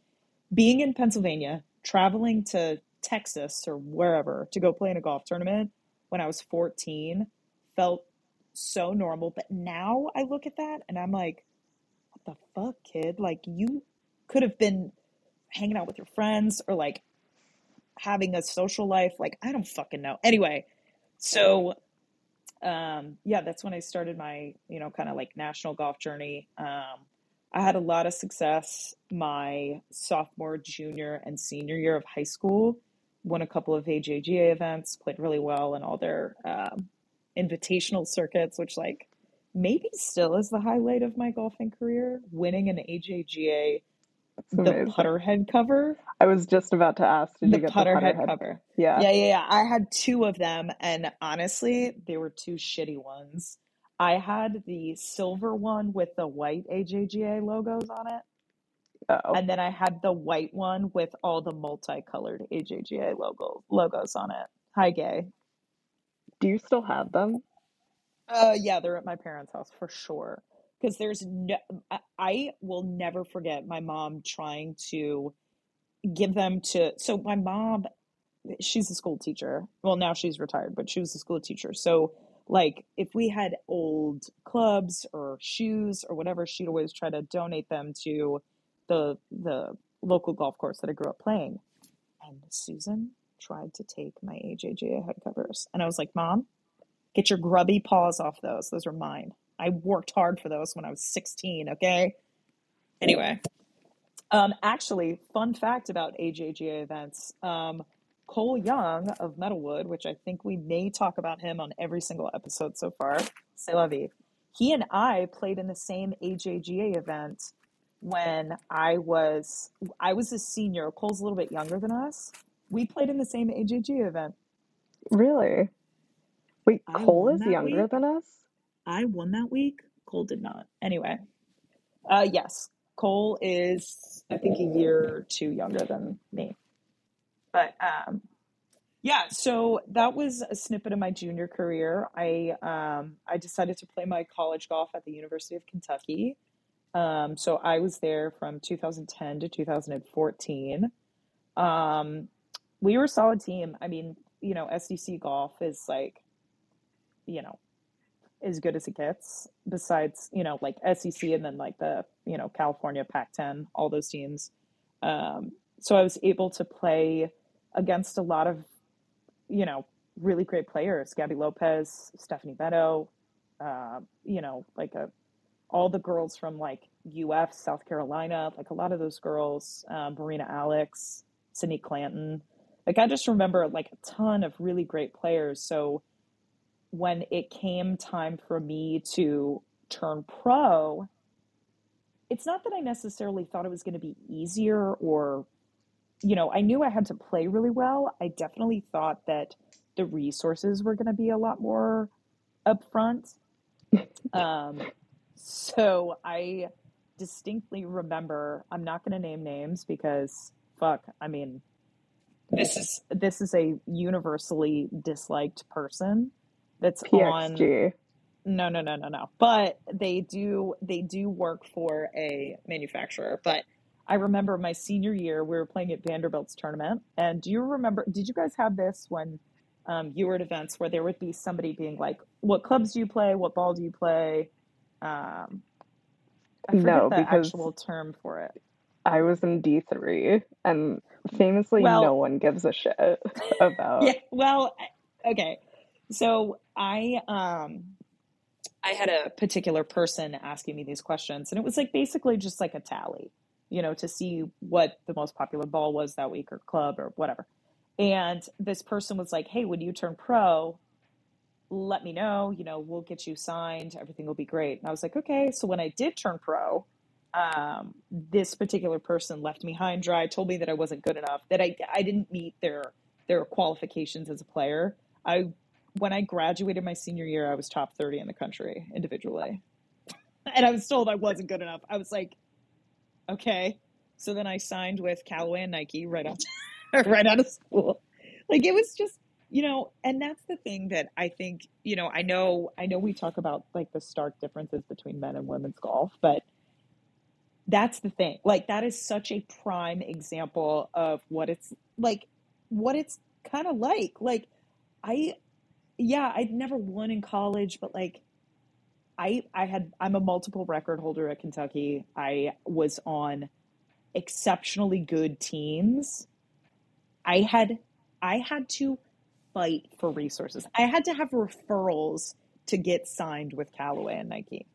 being in Pennsylvania, traveling to Texas or wherever to go play in a golf tournament when I was 14 felt so normal. But now I look at that and I'm like, what the fuck, kid? Like, you could have been hanging out with your friends or like having a social life. Like, I don't fucking know. Anyway, so um, yeah, that's when I started my, you know, kind of like national golf journey. Um, I had a lot of success my sophomore, junior, and senior year of high school. Won a couple of AJGA events, played really well in all their um, invitational circuits, which like maybe still is the highlight of my golfing career. Winning an AJGA, the putter head cover. I was just about to ask, did The you get the putter putter head head? cover. Yeah. Yeah, yeah, yeah. I had two of them, and honestly, they were two shitty ones. I had the silver one with the white AJGA logos on it, Oh. and then I had the white one with all the multicolored AJGA logo logos on it. Hi, gay. Do you still have them? Uh, yeah, they're at my parents' house for sure. Because there's no, I, will never forget my mom trying to give them to. So my mom, she's a school teacher. Well, now she's retired, but she was a school teacher. So like, if we had old clubs or shoes or whatever, she'd always try to donate them to the the local golf course that I grew up playing. And Susan tried to take my AJGA head covers, and I was like, Mom. Get your grubby paws off those. Those are mine. I worked hard for those when I was 16, okay? Anyway, um, actually, fun fact about AJGA events. Um, Cole Young of Metalwood, which I think we may talk about him on every single episode so far, c'est la vie. He and I played in the same AJGA event when I was I was a senior. Cole's a little bit younger than us. We played in the same AJGA event. Really? Wait, I Cole is younger week. than us? I won that week. Cole did not. Anyway, uh, yes, Cole is I think a year or two younger than me. But um, yeah, so that was a snippet of my junior career. I um, I decided to play my college golf at the University of Kentucky. Um, so I was there from 2010 to 2014. Um, we were a solid team. I mean, you know, SEC golf is like, you know, as good as it gets. Besides, you know, like SEC and then like the you know California Pac-10, all those teams. Um, so I was able to play against a lot of you know really great players: Gaby Lopez, Stephanie Beto, uh, you know, like a all the girls from like UF, South Carolina, like a lot of those girls, um, Marina Alex, Sydney Clanton. Like I just remember like a ton of really great players. So when it came time for me to turn pro, it's not that I necessarily thought it was going to be easier or, you know, I knew I had to play really well. I definitely thought that the resources were going to be a lot more upfront. *laughs* Um, so I distinctly remember, I'm not going to name names because fuck, I mean, this is this is a universally disliked person that's on no no no no no but they do they do work for a manufacturer but I remember my senior year, we were playing at Vanderbilt's tournament. And do you remember, did you guys have this when um, you were at events where there would be somebody being like, what clubs do you play? What ball do you play? Um, I forget No, the because actual term for it. I was in D3 and famously no one gives a shit *laughs* yeah, about well, okay. So I um I had a particular person asking me these questions, and it was like basically just like a tally, you know, to see what the most popular ball was that week or club or whatever. And this person was like, "Hey, when you turn pro, let me know, you know, we'll get you signed, everything will be great." And I was like, "Okay." So when I did turn pro, um, this particular person left me high and dry, told me that I wasn't good enough, that I I didn't meet their their qualifications as a player. I when I graduated my senior year, I was top 30 in the country individually. And I was told I wasn't good enough. I was like, okay. So then I signed with Callaway and Nike right out *laughs* right out of school. Like it was just, you know, and that's the thing that I think, you know, I know I know we talk about like the stark differences between men and women's golf, but that's the thing. Like that is such a prime example of what it's like what it's kind of like. Like I yeah, I'd never won in college, but like I I had I'm a multiple record holder at Kentucky. I was on exceptionally good teams. I had I had to fight for resources. I had to have referrals to get signed with Callaway and Nike.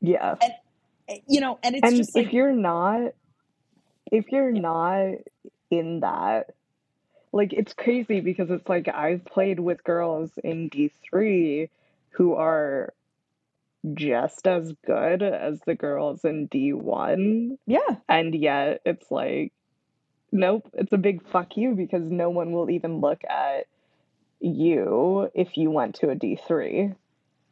yeah. And eh, you know, and it's And just if like you're not if you're yeah, not in that like it's crazy because it's like I've played with girls in D3 who are just as good as the girls in D1 yeah, and yet it's like nope, it's a big fuck you because no one will even look at you if you went to a D3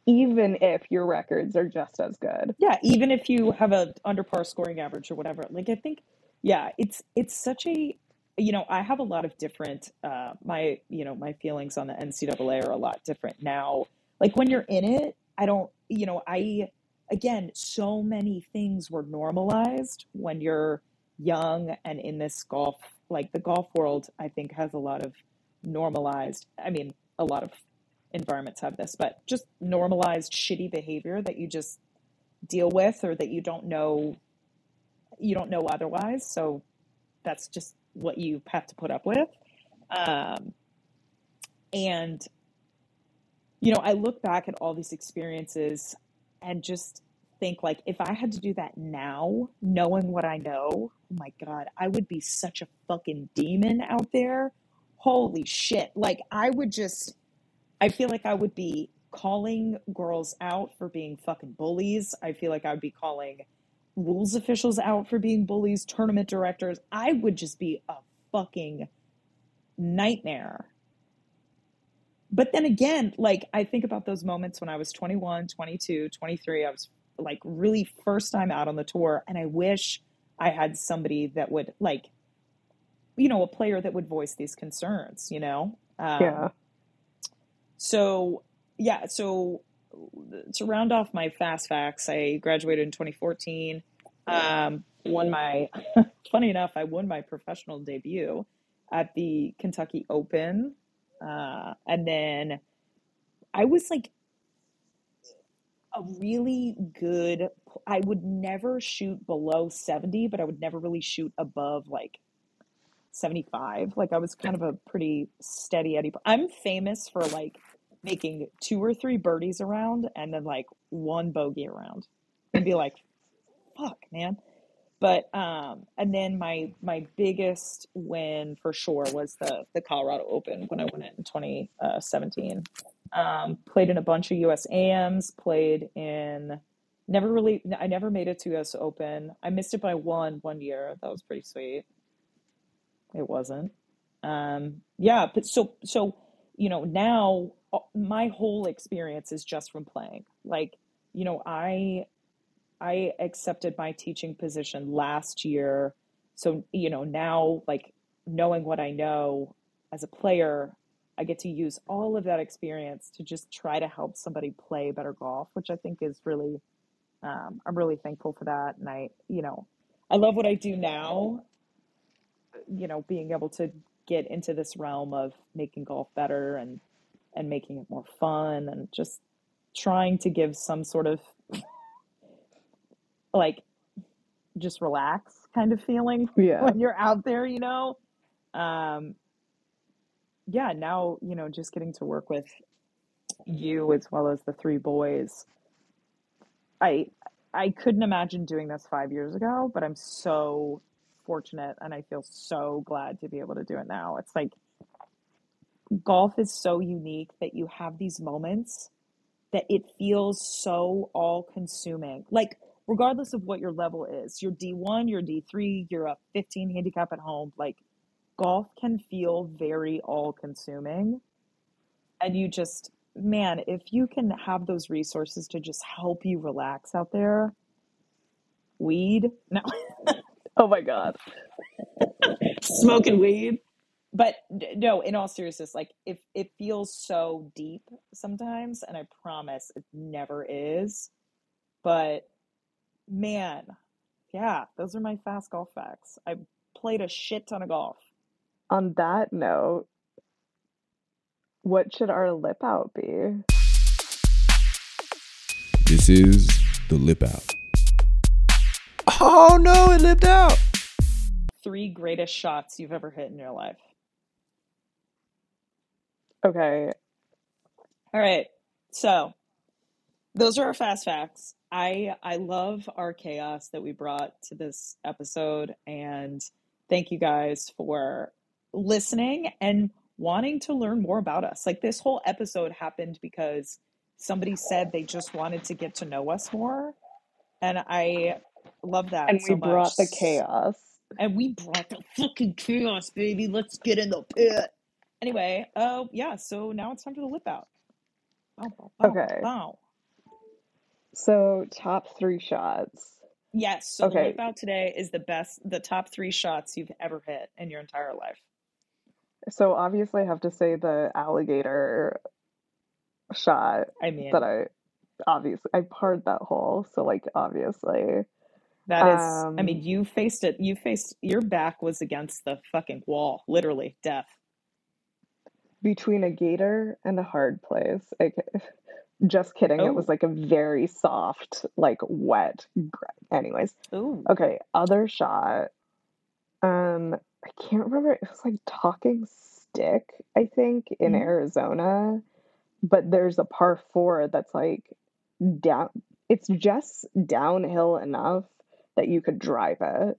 even if your records are just as good. yeah, even if you have a under par scoring average or whatever. Like I think yeah, it's it's such a you know, I have a lot of different uh my you know, my feelings on the NCAA are a lot different now. Like when you're in it, I don't you know, I again, so many things were normalized when you're young and in this golf like the golf world I think has a lot of normalized I mean, a lot of environments have this, but just normalized shitty behavior that you just deal with or that you don't know you don't know otherwise. So that's just what you have to put up with. Um, and you know, I look back at all these experiences and just think like if I had to do that now, knowing what I know, oh my God, I would be such a fucking demon out there. Holy shit. Like I would just I feel like I would be calling girls out for being fucking bullies. I feel like I would be calling rules officials out for being bullies, tournament directors. I would just be a fucking nightmare. But then again, like I think about those moments when I was 21, 22, 23, I was like really first time out on the tour and I wish I had somebody that would like you know, a player that would voice these concerns, you know? Yeah. Um, so yeah, so to round off my fast facts, I graduated in 2014. Um, won my, *laughs* funny enough, I won my professional debut at the Kentucky Open. Uh, and then I was like a really good, I would never shoot below 70, but I would never really shoot above like 75. Like I was kind of a pretty steady Eddie. I'm famous for like making two or three birdies around and then like one bogey around and be like, fuck, man. But um, and then my my biggest win for sure was the the Colorado Open when I won it in 2017. Um, played in a bunch of US AMs, played in never really I never made it to US Open. I missed it by one one year. That was pretty sweet. It wasn't. Um, yeah, but so so you know now uh, my whole experience is just from playing. Like you know I I accepted my teaching position last year. So, you know, now like knowing what I know as a player, I get to use all of that experience to just try to help somebody play better golf, which I think is really, um, I'm really thankful for that. And I, you know, I love what I do now, you know, being able to get into this realm of making golf better and and making it more fun and just trying to give some sort of like just relax kind of feeling *laughs* Yeah. when you're out there, you know. Um, yeah, now, you know, just getting to work with you as well as the three boys. I I couldn't imagine doing this five years ago, but I'm so fortunate and I feel so glad to be able to do it now. It's like golf is so unique that you have these moments that it feels so all consuming. Like, regardless of what your level is, you're D1, you're D3, you're a 15 handicap at home, like, golf can feel very all consuming. And you just, man, if you can have those resources to just help you relax out there, weed, no, *laughs* Oh my God. smoking weed. But no, in all seriousness, like if it feels so deep sometimes, and I promise it never is. But man, yeah, those are my fast golf facts. I played a shit ton of golf. On that note, what should our lip out be? This is the lip out. Oh no, it lipped out. Three greatest shots you've ever hit in your life. Okay. All right. So those are our fast facts. I I love our chaos that we brought to this episode and thank you guys for listening and wanting to learn more about us. Like this whole episode happened because somebody said they just wanted to get to know us more and I love that And we so much. brought the chaos. And we brought the fucking chaos, baby. Let's get in the pit. Anyway, oh yeah, so now it's time for the lip out. Bow, bow, bow, Okay. bow. So, top three shots. Yes, so the Okay. lip out today is the best, the top three shots you've ever hit in your entire life. So, obviously, I have to say the alligator shot I mean, that I obviously I parred that hole. So, like, obviously. that is, I mean, Um, you faced it. You faced, your back was against the fucking wall, literally, death. Between a gator and a hard place. I, *laughs* just kidding. It was Oh, like a very soft, like wet. Anyways, ooh, okay. Other shot. Um, I can't remember. It was like Talking Stick, I think, in mhm. Arizona. But there's a par four that's like down. It's just downhill enough that you could drive it.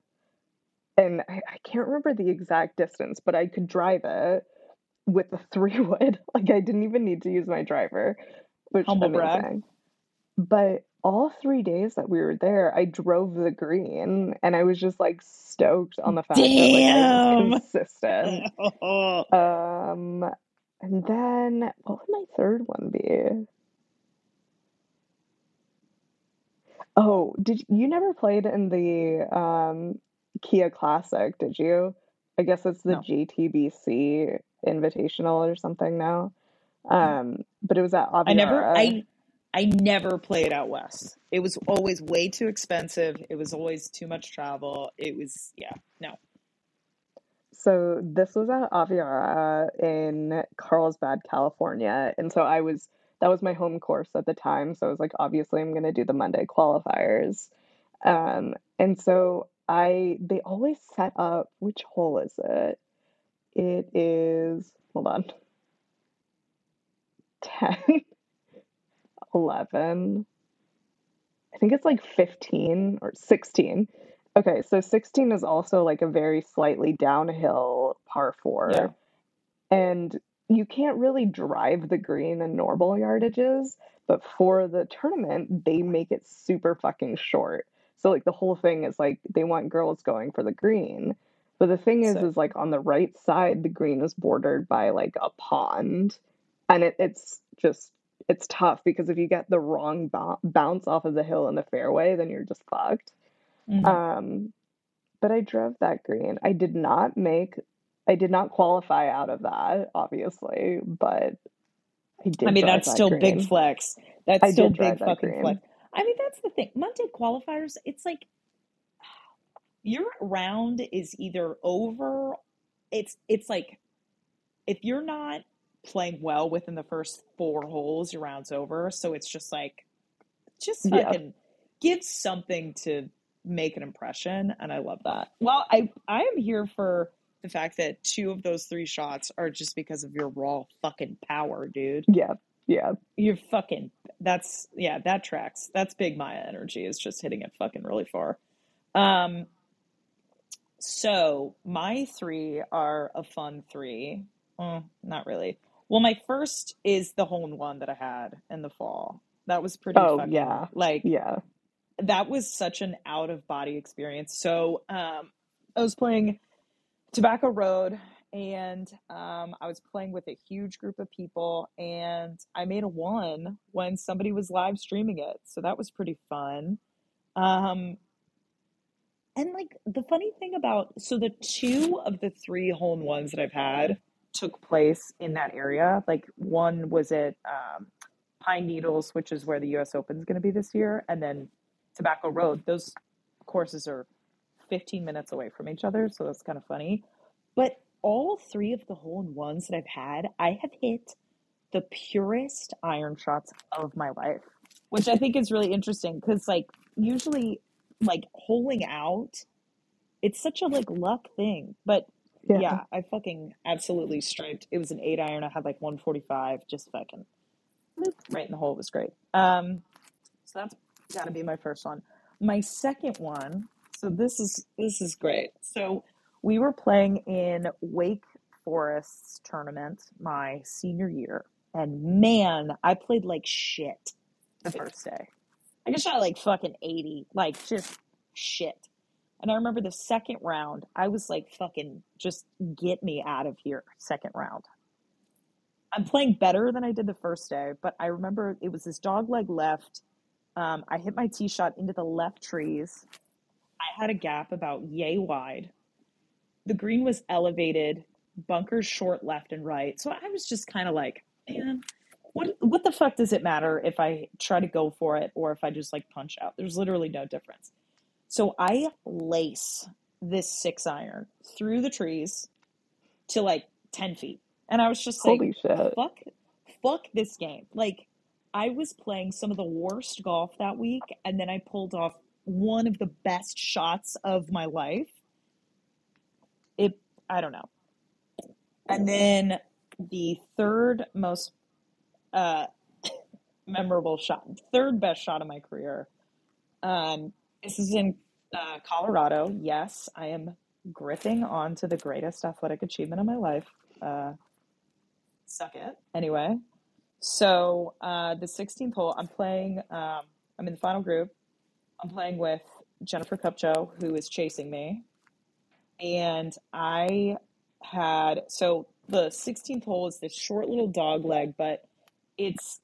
And I, I can't remember the exact distance, but I could drive it with a three *laughs* wood. Like I didn't even need to use my driver, which Humble brag. But all three days that we were there, I drove the green and I was just like stoked on the fact that like I was consistent. *laughs* Um, and then what would my third one be? Oh, did you never played in the um Kia Classic, did you? I guess it's the No. JTBC Invitational or something now. Um, but it was at Aviara. I never, I, I never played out west. It was always way too expensive. It was always too much travel. It was, yeah, no. So this was at Aviara in Carlsbad, California. And so I was that was my home course at the time. So I was like, obviously I'm gonna do the Monday qualifiers. Um, and so I they always set up which hole is it? It is hold on, *laughs* 10, 11. I think it's like 15 or 16. Okay, so 16 is also like a very slightly downhill par Yeah. four. And you can't really drive the green in normal yardages, but for the tournament, they make it super fucking short. So like the whole thing is like they want girls going for the green. But the thing is, Sick. is like on the right side, the green is bordered by like a pond. And it, it's just, it's tough because if you get the wrong bou- bounce off of the hill in the fairway, then you're just fucked. Mhm. Um, but I drove that green. I did not make, I did not qualify out of that, obviously, but I did I mean, that's that still big flex. That's I still big that fucking flex. I mean, that's the thing. Monday qualifiers, it's like, your round is either over it's it's like if you're not playing well within the first four holes your round's over so it's just like just Yeah. fucking give something to make an impression and i love that well i i am here for the fact that two of those three shots are just because of your raw fucking power dude Yeah. Yeah. you're fucking that's yeah that tracks that's big maya energy is just hitting it fucking really far um so my three are a fun three uh, not really well my first is the hole in one that i had in the fall that was pretty Oh, fucking yeah. like Yeah. that was such an out of body experience. So um, I was playing Tobacco Road and um, I was playing with a huge group of people and I made a one when somebody was live streaming it. So that was pretty fun. Um, and like the funny thing about so the two of the three hole in ones that I've had took place in that area. Like one was at um, Pine Needles, which is where the U.S. Open is going to be this year, and then Tobacco Road. Those courses are 15 minutes away from each other, so that's kind of funny. But all three of the hole in ones that I've had, I have hit the purest iron shots of my life, which I think is really interesting because, like, usually, like, holing out, it's such a like luck thing. But Yeah. yeah, I fucking absolutely striped. It was an eight iron. I had like 145, just fucking right in the hole. It was great. Um, so that's got to be my first one. My second one. So this is this is great. So we were playing in Wake Forest's tournament my senior year, and man, I played like shit the first day. I shot like fucking 80, like just shit. And I remember the second round, I was like, fucking, just get me out of here, second round. I'm playing better than I did the first day, but I remember it was this dog leg left. Um, I hit my tee shot into the left trees. I had a gap about yay wide. The green was elevated, bunkers short left and right. So I was just kind of like, man, what what the fuck does it matter if I try to go for it or if I just like punch out? There's literally no difference. So I lace this six iron through the trees to like 10 feet. And I was just like, Holy shit. fuck, fuck this game. Like, I was playing some of the worst golf that week, and then I pulled off one of the best shots of my life. It, I don't know. And then the third most uh, *coughs* memorable shot, third best shot of my career. Um, this is in uh, Colorado. Yes, I am gripping onto the greatest athletic achievement of my life. Uh, suck it. Anyway, so uh, the 16th hole, I'm playing. Um, I'm in the final group. I'm playing with Jennifer Kupcho, who is chasing me, and I had so the 16th hole is this short little dog leg, but it's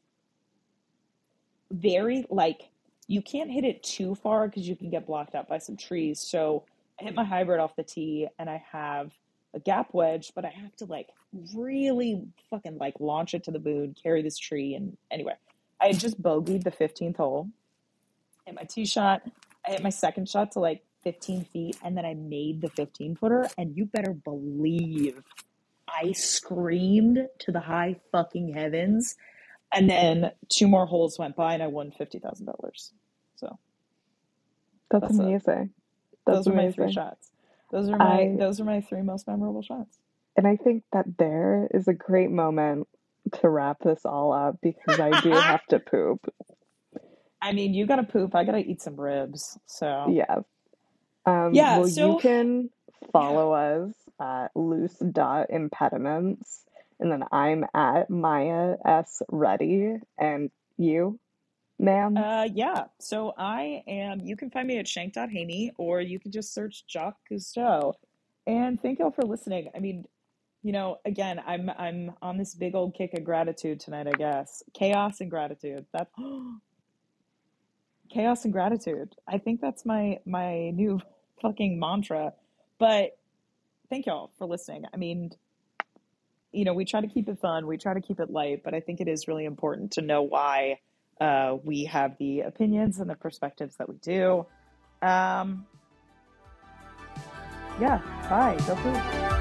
very like you can't hit it too far because you can get blocked out by some trees. So I hit my mm-hmm. hybrid off the tee, and I have a gap wedge, but I have to like really fucking like launch it to the moon, carry this tree, and anyway, I had just bogeyed the 15th hole, hit my tee shot, I hit my second shot to like 15 feet, and then I made the 15 footer, and you better believe I screamed to the high fucking heavens. And then two more holes went by, and I won fifty thousand dollars. So That's that's amazing. That's Those are my three amazing. shots. Those are my I those are my three most memorable shots. and I think that there is a great moment to wrap this all up because I do *laughs* have to poop. I mean, you gotta poop. I gotta eat some ribs. So Yeah. Um, yeah. well, you So can yeah. follow us at loose dot impediments, and then I'm at Maya S Ready, and you, ma'am. Uh, yeah. So I am. You can find me at shank.haney, or you can just search Jock Cousteau. And thank y'all for listening. I mean, you know, again, I'm I'm on this big old kick of gratitude tonight. I guess chaos and gratitude. That *gasps* chaos and gratitude. I think that's my my new *laughs* fucking mantra. But thank y'all for listening. I mean, you know, we try to keep it fun, we try to keep it light, but I think it is really important to know why uh, we have the opinions and the perspectives that we do. Um, yeah, bye. Go food.